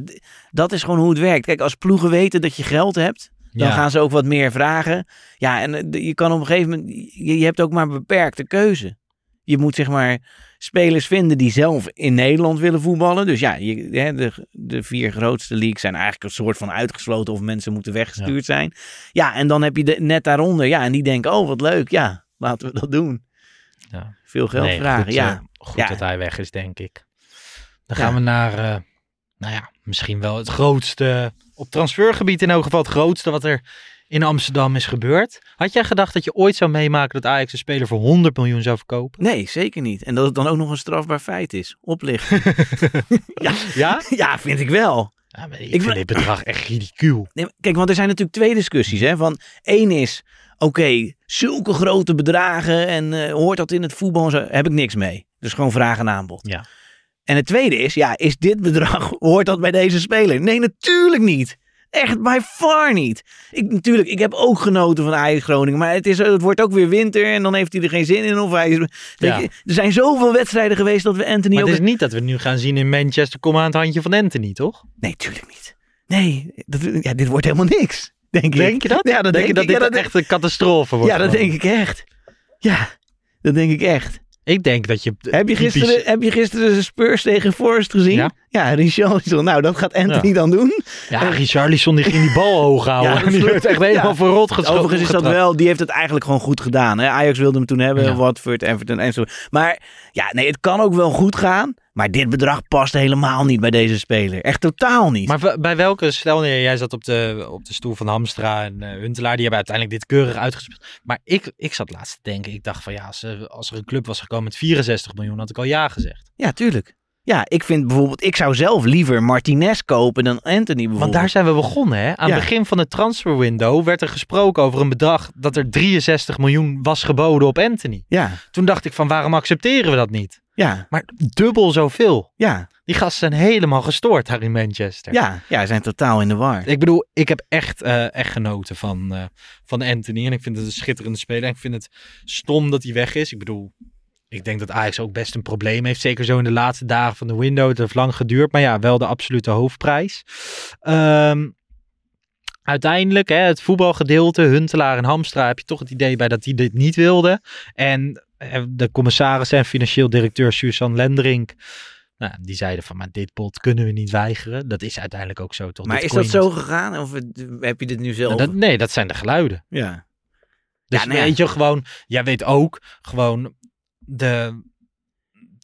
dat is gewoon hoe het werkt. Kijk, als ploegen weten dat je geld hebt, dan Ja. gaan ze ook wat meer vragen. Ja, en eh, je kan op een gegeven moment, je, je hebt ook maar een beperkte keuze. Je moet zeg maar spelers vinden die zelf in Nederland willen voetballen. Dus ja, je, hè, de, de vier grootste leagues zijn eigenlijk een soort van uitgesloten of mensen moeten weggestuurd zijn. Ja, en dan heb je de, net daaronder, ja, en die denken, oh wat leuk, ja, laten we dat doen. Ja. Veel geld Nee, vragen, goed, ja. eh, goed Ja. dat hij weg is, denk ik. Dan gaan we naar, eh, nou ja, misschien wel het grootste, op transfergebied in elk geval het grootste wat er in Amsterdam is gebeurd. Had jij gedacht dat je ooit zou meemaken dat Ajax een speler voor 100 miljoen zou verkopen? Nee, zeker niet. En dat het dan ook nog een strafbaar feit is. Oplichten. Ja? ja, vind ik wel. Ja, maar ik, Ik vind dit bedrag echt ridicuul. Nee, kijk, want er zijn natuurlijk twee discussies. Hè? Van één is, oké, zulke grote bedragen en eh, hoort dat in het voetbal? Zo, heb ik niks mee. Dus gewoon vraag en aanbod. Ja. En het tweede is, ja, is dit bedrag, hoort dat bij deze speler? Nee, natuurlijk niet. Echt by far niet. Ik, natuurlijk, ik heb ook genoten van Ajax Groningen. Maar het, is, het wordt ook weer winter en dan heeft hij er geen zin in. Of hij is, weet Ja. je, er zijn zoveel wedstrijden geweest dat we Anthony Maar het is niet dat we nu gaan zien in Manchester, kom aan het handje van Anthony, toch? Nee, tuurlijk niet. Nee, dat, ja, dit wordt helemaal niks. Denk, ik. Denk je dat? Ja, dat denk, je dat ik. dit ja, dat, echt een catastrofe wordt? ja, dat gewoon? denk ik echt. Ja, dat denk ik echt. Ik denk dat je... Heb je, typisch- gisteren, heb je gisteren de Spurs tegen Forest gezien? Ja. Ja, Richarlison. Nou, dat gaat Anthony Ja. dan doen. Ja, Richarlison die ging die bal hoog houden. Ja, en die werd echt helemaal ja. verrot geschoten. Overigens is dat wel, die heeft het eigenlijk gewoon goed gedaan. Hè? Ajax wilde hem toen hebben. Watford, Everton en zo. Maar ja, nee, het kan ook wel goed gaan. Maar dit bedrag past helemaal niet bij deze speler. Echt totaal niet. Maar bij welke, stel jij zat op de, op de stoel van Hamstra en eh, Huntelaar, die hebben uiteindelijk dit keurig uitgespeeld. Maar ik, ik zat laatst te denken, ik dacht van ja, als, er- als er een club was gekomen met 64 miljoen, had ik al ja gezegd. Ja, tuurlijk. Ja, ik vind bijvoorbeeld, ik zou zelf liever Martinez kopen dan Anthony bijvoorbeeld. Want daar zijn we begonnen hè. Aan Ja. het begin van het transferwindow werd er gesproken over een bedrag dat er 63 miljoen was geboden op Anthony. Ja, Toen dacht ik van waarom accepteren we dat niet? Ja, Maar dubbel zoveel. ja, Die gasten zijn helemaal gestoord daar in Manchester. ja. Ja, ze zijn totaal in de war. Ik bedoel, ik heb echt, eh, echt genoten van, eh, van Anthony. En ik vind het een schitterende speler. En ik vind het stom dat hij weg is. Ik bedoel, ik denk dat Ajax ook best een probleem heeft. Zeker zo in de laatste dagen van de window. Het heeft lang geduurd. Maar ja, wel de absolute hoofdprijs. Ehm, uiteindelijk, hè, het voetbalgedeelte, Huntelaar en Hamstra, heb je toch het idee bij dat die dit niet wilden. En de commissaris en financieel directeur Suzanne Lenderink, nou, die zeiden van, maar dit bod kunnen we niet weigeren. Dat is uiteindelijk ook zo, toch? Maar is dat zo gegaan? Of heb je dit nu zelf? Nou, dat, nee, dat zijn de geluiden. Ja. Dus Ja, nou ja. weet je, gewoon, jij weet ook, gewoon de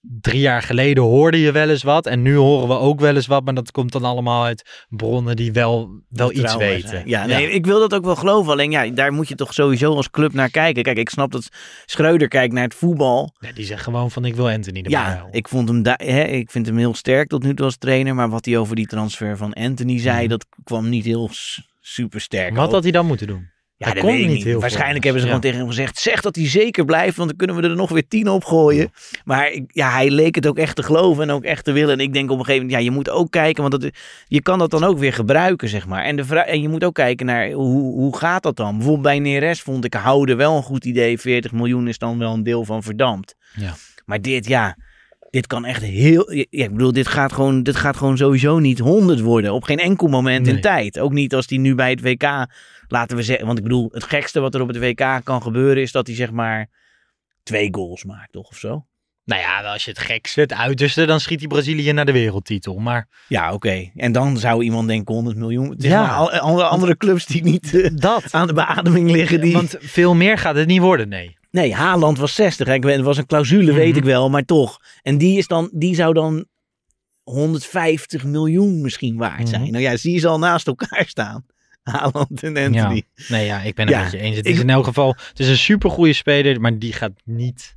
drie jaar geleden hoorde je wel eens wat en nu horen we ook wel eens wat, maar dat komt dan allemaal uit bronnen die wel, wel iets weten. Ja, nee, ik wil dat ook wel geloven. Alleen ja, daar moet je toch sowieso als club naar kijken. Kijk, ik snap dat Schreuder kijkt naar het voetbal. Nee, die zegt gewoon van ik wil Anthony erbij Ja, ik, vond hem hè, ik vind hem heel sterk tot nu toe als trainer. Maar wat hij over die transfer van Anthony zei, Mhm. dat kwam niet heel super sterk. Wat had hij dan moeten doen? Ja, dat niet heel Waarschijnlijk hebben ze gewoon tegen hem gezegd: zeg dat hij zeker blijft, want dan kunnen we er nog weer tien op gooien. Maar ja, hij leek het ook echt te geloven en ook echt te willen. En ik denk op een gegeven moment, ja, je moet ook kijken, want dat, je kan dat dan ook weer gebruiken, zeg maar. En, de en je moet ook kijken naar hoe, hoe gaat dat dan? Bijvoorbeeld bij Neres vond ik houden wel een goed idee. 40 miljoen is dan wel een deel van verdampt. Ja. Maar dit, ja. Dit kan echt heel. Ja, ik bedoel, dit gaat, gewoon, dit gaat gewoon sowieso niet 100 worden. Op geen enkel moment in tijd. Ook niet als hij nu bij het WK. Laten we zeggen. Want ik bedoel, het gekste wat er op het WK kan gebeuren. is dat hij zeg maar. twee goals maakt, toch? Of zo? Nou ja, als je het gekste, het uiterste, dan schiet hij Brazilië naar de wereldtitel. Maar Ja, oké. En dan zou iemand denken 100 miljoen. Het Ja. al- andere, andere clubs die niet eh, dat. aan de beademing liggen. Die... Want veel meer gaat het niet worden, nee. Nee, Haaland was 60. hè. Ik weet, het was een clausule, weet Mhm. ik wel. Maar toch. En die, is dan, die zou dan 150 miljoen misschien waard zijn. Mhm. Nou ja, zie je ze al naast elkaar staan. Haaland en Anthony. Nee, ja, ik ben het Ja, met je eens. Het ik- is in elk geval, het is een supergoeie speler, maar die gaat niet...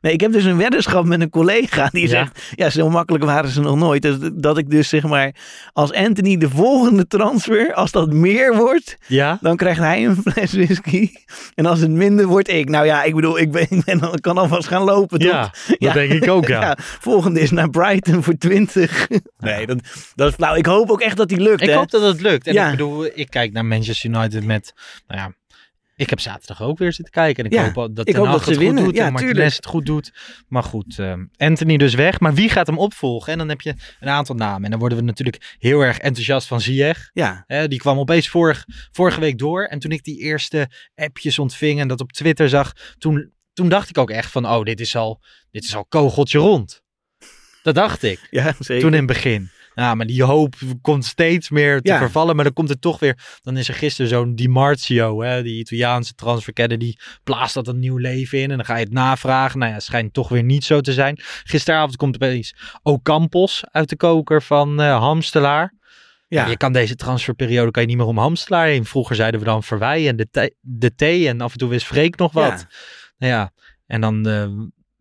Nee, ik heb dus een weddenschap met een collega die Ja? zegt... Ja, zo makkelijk waren ze nog nooit. Dat, dat ik dus zeg maar... Als Anthony de volgende transfer, als dat meer wordt... Ja? dan krijgt hij een fles whisky. En als het minder wordt, ik. Nou ja, ik bedoel, ik, ben, ik ben, kan alvast gaan lopen, toch? Ja, dat denk ik ook, ja. Volgende is naar Brighton voor 20. Nee, dat, dat is flauw. Ik hoop ook echt dat die lukt, Ik hè? hoop dat het lukt. En Ja. ik bedoel, ik kijk naar Manchester United met, nou ja, ik heb zaterdag ook weer zitten kijken. En ik Ja, hoop al dat ik Ten hoop Hag dat ze het goed doet Ja, en Martinez het goed doet. Maar goed, ehm, Anthony dus weg. Maar wie gaat hem opvolgen? En dan heb je een aantal namen. En dan worden we natuurlijk heel erg enthousiast van Ziyech. Ja, die kwam opeens vorig, vorige week door. En toen ik die eerste appjes ontving en dat op Twitter zag, toen, toen dacht ik ook echt van, oh, dit is al, dit is al kogeltje rond. Dat dacht ik ja zeker. toen in het begin. Ja, maar die hoop komt steeds meer te Ja. vervallen. Maar dan komt het toch weer. Dan is er gisteren zo'n Di Marzio, hè, die Italiaanse transferkette, die blaast dat een nieuw leven in. En dan ga je het navragen. Nou ja, het schijnt toch weer niet zo te zijn. Gisteravond komt opeens Ocampos uit de koker van eh, Hamstelaar. ja. Je kan deze transferperiode kan je niet meer om Hamstelaar heen. Vroeger zeiden we dan Verwij en de, de T. En af en toe wist Freek nog wat. Ja. Nou ja, en dan... eh,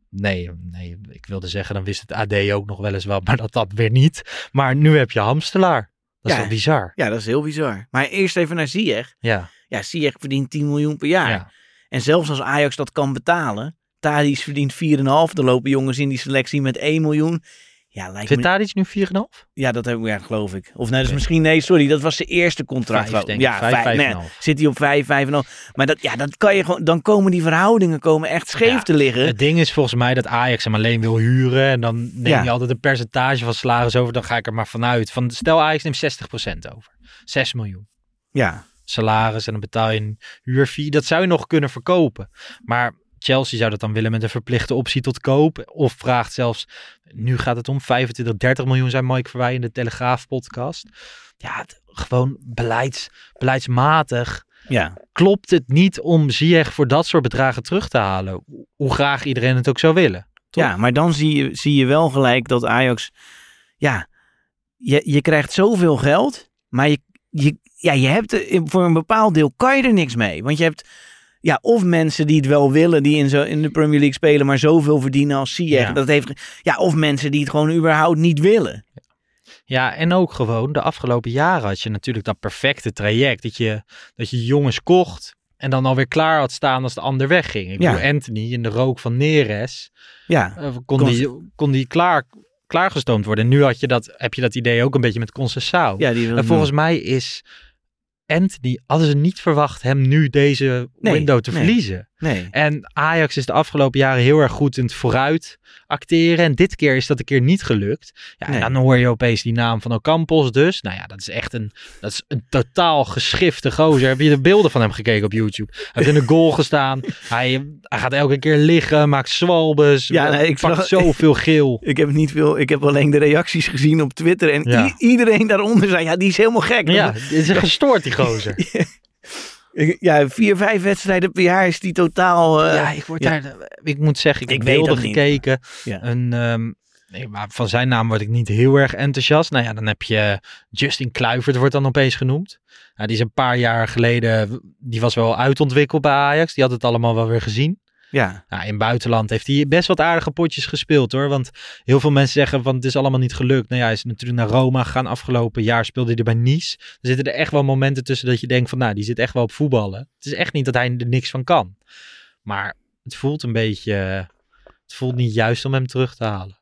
nee, nee, ik wilde zeggen, dan wist het AD ook nog wel eens wat, maar dat dat weer niet. Maar nu heb je Hamstelaar. Dat is Ja. wel bizar. ja, dat is heel bizar. Maar eerst even naar Ziyech. Ja, Ja, Ziyech verdient 10 miljoen per jaar. ja. En zelfs als Ajax dat kan betalen... Tadic verdient 4,5. Er lopen jongens in die selectie met 1 miljoen. Ja, lijkt Zit me... daar iets nu 4,5? Ja, dat heb ik, ja, geloof ik. Of nee, dus misschien, nee, sorry, dat was zijn eerste contract. Vijf, denk ik. ja, nee, zit hij op vijf, vijf en half. Maar dat, ja, dat kan je gewoon, dan komen die verhoudingen komen echt scheef Ja, te liggen. Het ding is volgens mij dat Ajax hem alleen wil huren. En dan neem Ja. je altijd een percentage van salaris over. Dan ga ik er maar vanuit. Van, stel Ajax neemt 60% over. 6 miljoen. Ja, Salaris en dan betaal je een huurfee. Dat zou je nog kunnen verkopen. Maar Chelsea zou dat dan willen met een verplichte optie tot koop. Of vraagt zelfs, nu gaat het om 25, 30 miljoen, zei Mike Verwij in de Telegraaf podcast. Ja, het- gewoon beleids, beleidsmatig ja. klopt het niet om Ziyech voor dat soort bedragen terug te halen. Hoe graag iedereen het ook zou willen. Toch? Ja, maar dan zie je, zie je wel gelijk dat Ajax... Ja, je, je krijgt zoveel geld, maar je, je, ja, je hebt voor een bepaald deel kan je er niks mee. Want je hebt ja, of mensen die het wel willen, die in, zo, in de Premier League spelen, maar zoveel verdienen als Ziyech. Ja. Dat heeft, ja, of mensen die het gewoon überhaupt niet willen. Ja, en ook gewoon de afgelopen jaren had je natuurlijk dat perfecte traject. Dat je, dat je jongens kocht en dan alweer klaar had staan als de ander wegging. Ik Ja. bedoel, Anthony in de rook van Neres Ja, eh, kon, die, kon die klaar, klaargestoomd worden. En nu had je dat, heb je dat idee ook een beetje met Concessao. ja En volgens mij is Anthony, hadden ze niet verwacht hem nu deze Nee, window te nee. verliezen. Nee. En Ajax is de afgelopen jaren heel erg goed in het vooruit acteren. En dit keer is dat een keer niet gelukt. Ja, Nee. dan hoor je opeens die naam van Ocampos dus. Nou ja, dat is echt een, dat is een totaal geschifte gozer. Heb je de beelden van hem gekeken op YouTube? Hij heeft in de goal gestaan. Hij, hij gaat elke keer liggen, maakt zwalbes. Ja, nee, ik pakt zoveel geel. Ik heb niet veel, ik heb alleen de reacties gezien op Twitter. En Ja. iedereen daaronder zei, ja, die is helemaal gek. Ja, is een gestoord die gozer. Ik- Ja, vier, vijf wedstrijden per jaar is die totaal... eh, ja, ik word ja. daar. Ik moet zeggen, ik, Ik heb beelden gekeken. Ja. Een, ehm, nee, maar van zijn naam word ik niet heel erg enthousiast. Nou ja, dan heb je Justin Kluivert wordt dan opeens genoemd. Nou, die is een paar jaar geleden, die was wel uitontwikkeld bij Ajax. Die had het allemaal wel weer gezien. Ja. Nou, in het buitenland heeft hij best wat aardige potjes gespeeld hoor. Want heel veel mensen zeggen van het is allemaal niet gelukt. Nou ja, hij is natuurlijk naar Roma gegaan. Afgelopen jaar speelde hij er bij Nice. Er zitten er echt wel momenten tussen dat je denkt van nou, die zit echt wel op voetballen. Het is echt niet dat hij er niks van kan. Maar het voelt een beetje, het voelt niet juist om hem terug te halen.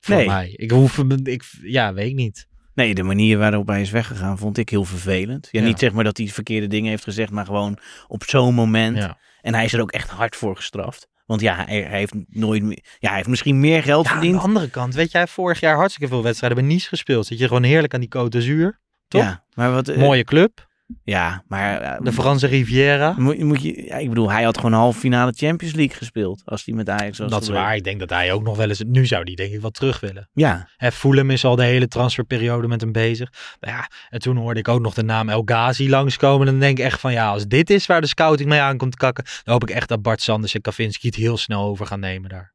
Voor Nee. mij. Ik hoef hem, ik, ja, weet ik niet. Nee, de manier waarop hij is weggegaan vond ik heel vervelend. Ja, Ja. Niet zeg maar dat hij verkeerde dingen heeft gezegd, maar gewoon op zo'n moment. Ja. En hij is er ook echt hard voor gestraft. Want ja, hij, hij heeft nooit meer... Ja, hij heeft misschien meer geld Ja, aan verdiend. de andere kant, weet jij, vorig jaar hartstikke veel wedstrijden bij Nice gespeeld. Zit je gewoon heerlijk aan die Côte d'Azur. Toch? Ja, maar wat... eh, Mooie club. Ja, maar... eh, De Franse Riviera. moet, moet je, ja, ik bedoel, hij had gewoon halve finale Champions League gespeeld. Als hij met Ajax was Dat is waar. Ik denk dat hij ook nog wel eens. Nu zou die denk ik wel terug willen. Ja, Hè, Fulham is al de hele transferperiode met hem bezig. Nou ja, en toen hoorde ik ook nog de naam El Ghazi langskomen. En dan denk ik echt van ja, als dit is waar de scouting mee aankomt kakken. Dan hoop ik echt dat Bart Sanders en Kavinski het heel snel over gaan nemen daar.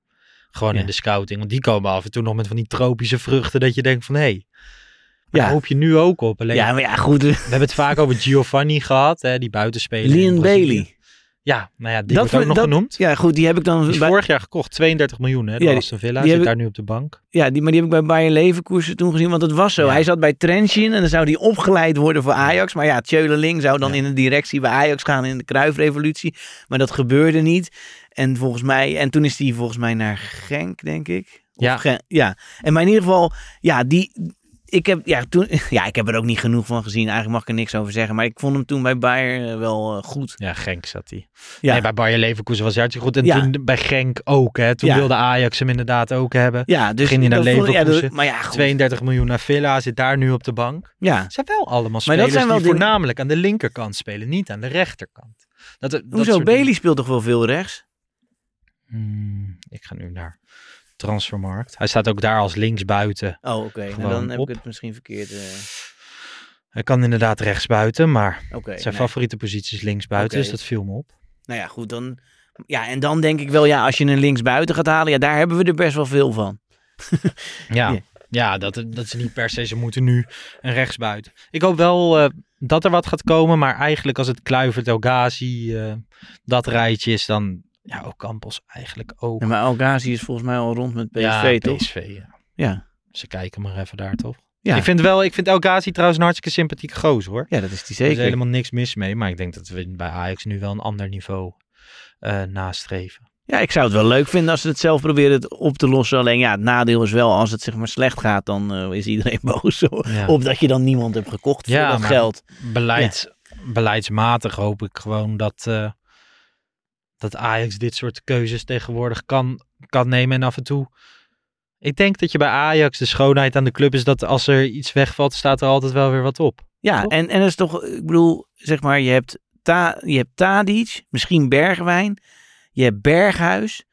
Gewoon Ja. in de scouting. Want die komen af en toe nog met van die tropische vruchten. Dat je denkt van hé. Hey, maar Ja. daar hoop je nu ook op. Alleen, ja maar ja, goed. We hebben het vaak over Giovanni gehad. Hè, die buitenspeler. Leon Brazilië. Bailey. Ja, nou ja, die Dat wordt ook nog dat- genoemd. Ja, goed, die heb ik dan... Die bij- vorig jaar gekocht, 32 miljoen hè, door Ja, die- Aston Villa. die Zit daar nu op de bank. Ja, die, maar die heb ik bij Bayern Leverkusen toen gezien. Want het was zo. Ja. Hij zat bij Trentin en dan zou hij opgeleid worden voor Ajax. Maar ja, Tjöleling zou dan Ja. in de directie bij Ajax gaan in de Kruifrevolutie. Maar dat gebeurde niet. En volgens mij... En toen is hij volgens mij naar Genk, denk ik. Of Ja. Gen- ja. En maar in ieder geval... Ja, die... Ik heb, ja, toen, ja, ik heb er ook niet genoeg van gezien. Eigenlijk mag ik er niks over zeggen. Maar ik vond hem toen bij Bayern eh, wel eh, goed. Ja, Genk zat hij. Ja. Nee, bij Bayer Leverkusen was hij hartstikke goed. En Ja. toen bij Genk ook. Hè. Toen Ja. wilde Ajax hem inderdaad ook hebben. Ja, dus Ging hij naar vond- Leverkusen. maar ja, goed. 32 miljoen naar Villa, zit daar nu op de bank. ja. Zijn wel allemaal Maar spelers dat zijn wel die voornamelijk aan de linkerkant spelen, niet aan de rechterkant. Dat, dat Hoezo? Bailey dingen. speelt toch wel veel rechts? Hmm, ik ga nu naar Transfermarkt. Hij staat ook daar als linksbuiten. Oh, oké. Nou, dan heb op. ik het misschien verkeerd... eh, Hij kan inderdaad rechtsbuiten, maar zijn nee. favoriete positie is linksbuiten, dus dat viel me op. Nou ja, goed, dan... Ja, en dan denk ik wel, ja, als je een linksbuiten gaat halen, ja, daar hebben we er best wel veel van. Ja, Ja. ja dat, dat ze niet per se, ze moeten nu een rechtsbuiten. Ik hoop wel eh, dat er wat gaat komen, maar eigenlijk als het Kluivert, El Ghazi, eh, dat rijtje is, dan ja, ook Campos eigenlijk ook. Ja, maar El Ghazi is volgens mij al rond met PSV, ja, toch? PSV, ja. Ja. Ze kijken maar even daar, toch? Ja. Ik vind wel, ik vind El Ghazi trouwens een hartstikke sympathieke gozer, hoor. ja, dat is die Er is zeker. helemaal niks mis mee, maar ik denk dat we bij Ajax nu wel een ander niveau eh, nastreven. Ja, ik zou het wel leuk vinden als ze het zelf proberen op te lossen. Alleen ja, het nadeel is wel, als het zeg maar slecht gaat, dan eh, is iedereen boos. Ja. Op dat je dan niemand hebt gekocht voor Ja, dat geld. Beleids, Beleidsmatig hoop ik gewoon dat, eh, dat Ajax dit soort keuzes tegenwoordig kan, kan nemen. En af en toe. Ik denk dat je bij Ajax de schoonheid aan de club is dat als er iets wegvalt, staat er altijd wel weer wat op. Ja, Toch? en, en dat is toch, ik bedoel, zeg maar, je hebt, ta, je hebt Tadic, misschien Bergwijn, je hebt Berghuis.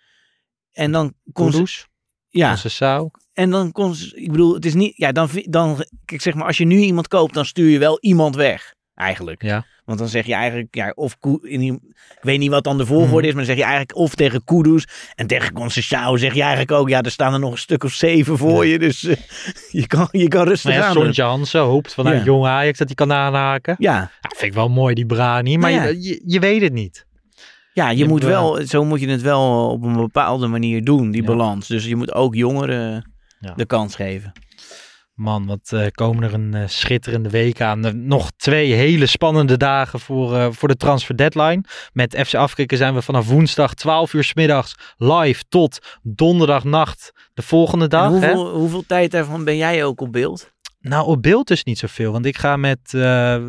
En dan kon ze, Kudus, ja, Conceição. en dan kon ik bedoel, het is niet, ja, dan, dan, kijk, zeg maar, als je nu iemand koopt, dan stuur je wel iemand weg, eigenlijk. Ja. Want dan zeg je eigenlijk, ja, of, in, ik weet niet wat dan de volgorde Mhm. is, maar dan zeg je eigenlijk of tegen Kudus en tegen Conceição zeg je eigenlijk ook, ja, er staan er nog een stuk of zeven voor je, dus eh, je, kan, je kan rustig Maar ja, aan. Sontje Hansen hoopt vanuit Ja. jong Ajax dat hij kan aanhaken. Ja, Ja, vind ik wel mooi, die Brani. Maar Nou ja. je, je, je weet het niet. Ja, je, Je moet wel, zo moet je het wel op een bepaalde manier doen, die balans. Dus je moet ook jongeren de kans geven. Man, wat eh, komen er een eh, schitterende week aan. Eh, nog twee hele spannende dagen voor, voor de transfer deadline. Met FC Afkikken zijn we vanaf woensdag 12 uur 's middags live tot donderdagnacht de volgende En dag. hè? hoeveel, hoeveel tijd daarvan ben jij ook op beeld? Nou, op beeld dus niet zoveel. Want ik ga met,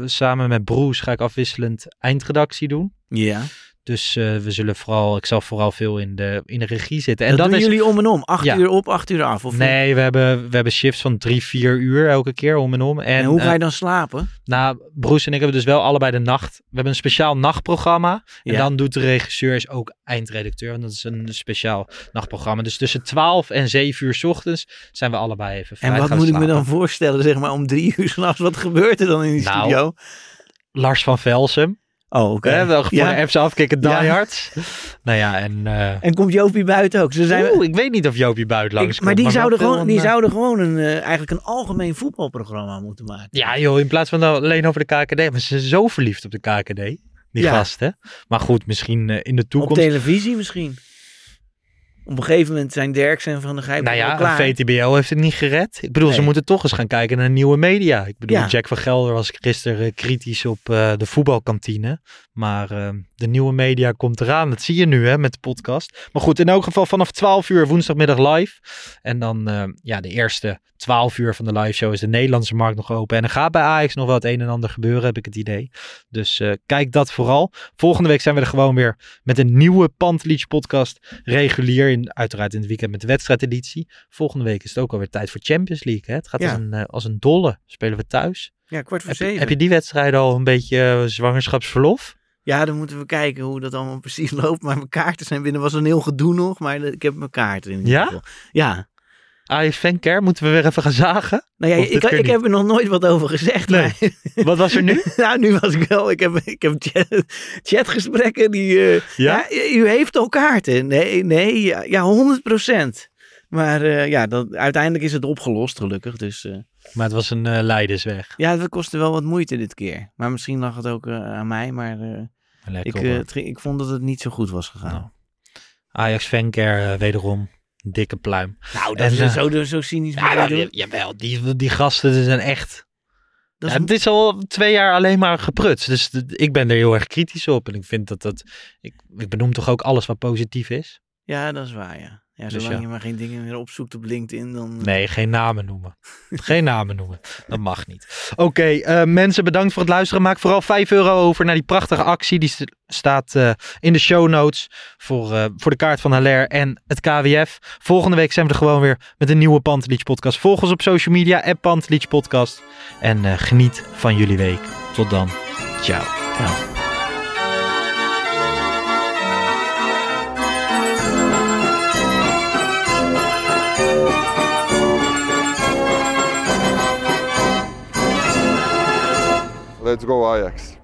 samen met Broes ga ik afwisselend eindredactie doen. Ja. Dus eh, we zullen vooral, ik zal vooral veel in de, in de regie zitten. En En dat, dat, doen is, jullie om en om. Acht Ja. uur op, acht uur af. Of Nee, we hebben, we hebben shifts van drie, vier uur elke keer om en om. En, En, hoe ga eh, je dan slapen? Nou, Broes en ik hebben dus wel allebei de nacht. We hebben een speciaal nachtprogramma. En Ja. dan doet de regisseur is ook eindredacteur. Want dat is een speciaal nachtprogramma. Dus tussen 12 en 7 uur 's ochtends zijn we allebei even vrij En wat moet ik me dan voorstellen, zeg maar, om drie uur s'nachts? Wat gebeurt er dan in die Nou, studio? Lars van Velsum. Oh, oké. Hè, wel Ja. apps afkicken, Ja. diehards. nou ja, en... eh, En komt Jopie buiten ook? Ze zijn, Oeh, ik weet niet of Joopie buiten langs ik- maar die, zouden gewoon, een, die eh, zouden gewoon een, eh, eigenlijk een algemeen voetbalprogramma moeten maken. Ja joh, in plaats van alleen over de KKD. Maar ze zijn zo verliefd op de KKD. Die Ja. gasten. Maar goed, misschien in de Op toekomst. televisie misschien. Op een gegeven moment zijn Derks en Van der Gijp Nou ja, klaar. VTBO heeft het niet gered. Ik bedoel, ze moeten toch eens gaan kijken naar nieuwe media. Ik bedoel, Ja. Jack van Gelder was gisteren eh, kritisch op eh, de voetbalkantine. Maar eh, de nieuwe media komt eraan. Dat zie je nu hè, met de podcast. Maar goed, in elk geval vanaf 12 uur woensdagmiddag live. En dan ja, de eerste 12 uur van de live show is de Nederlandse markt nog open. En er gaat bij Ajax nog wel het een en ander gebeuren, heb ik het idee. Dus eh, kijk dat vooral. Volgende week zijn we er gewoon weer met een nieuwe Pantelietje podcast. Regulier, in, uiteraard in het weekend met de wedstrijdeditie. Volgende week is het ook alweer tijd voor Champions League. Hè? Het gaat Ja. als, een, eh, als een dolle. Spelen we thuis. Ja, kwart voor Heb je, zeven. heb je die wedstrijd al een beetje eh, zwangerschapsverlof? Ja, dan moeten we kijken hoe dat allemaal precies loopt. Maar mijn kaarten zijn binnen. was een heel gedoe nog, maar ik heb mijn kaarten in ieder Ja? geval. Ja. Ajax Fancare, moeten we weer even gaan zagen? Nou ja, ik, ik heb er nog nooit wat over gezegd. Nee. maar- Wat was er nu? nou, nu was ik wel. Ik heb, ik heb chat, chatgesprekken die. eh, Ja? ja? u heeft al kaarten. Nee, nee, ja, ja 100 Maar eh, ja, dat, uiteindelijk is het opgelost, gelukkig. Dus eh, Maar het was een eh leidersweg. ja, dat kostte wel wat moeite dit keer. Maar misschien lag het ook aan mij. Maar eh, ik, ik vond dat het niet zo goed was gegaan. Nou, Ajax Fancare, eh, wederom. Dikke pluim. Nou, dat En, is eh, zo, zo cynisch. Ja, doen. ja, jawel, die, die gasten die zijn echt... Dat Ja, is- het is al twee jaar alleen maar geprutst. Dus ik ben er heel erg kritisch op. En ik vind dat dat... Ik, ik benoem toch ook alles wat positief is? ja, dat is waar, ja. Ja, Dus zolang ja. je maar geen dingen meer opzoekt op LinkedIn, dan... eh, Nee, geen namen noemen. geen namen noemen. Dat mag niet. Oké, eh, mensen bedankt voor het luisteren. Maak vooral 5 euro over naar die prachtige actie. Die st- staat eh, in de show notes voor, voor de kaart van Haller en het KWF. Volgende week zijn we er gewoon weer met een nieuwe Pantelich podcast. Volg ons op social media, app Pantelich podcast. En geniet van jullie week. Tot dan. Ciao. Let's go Ajax.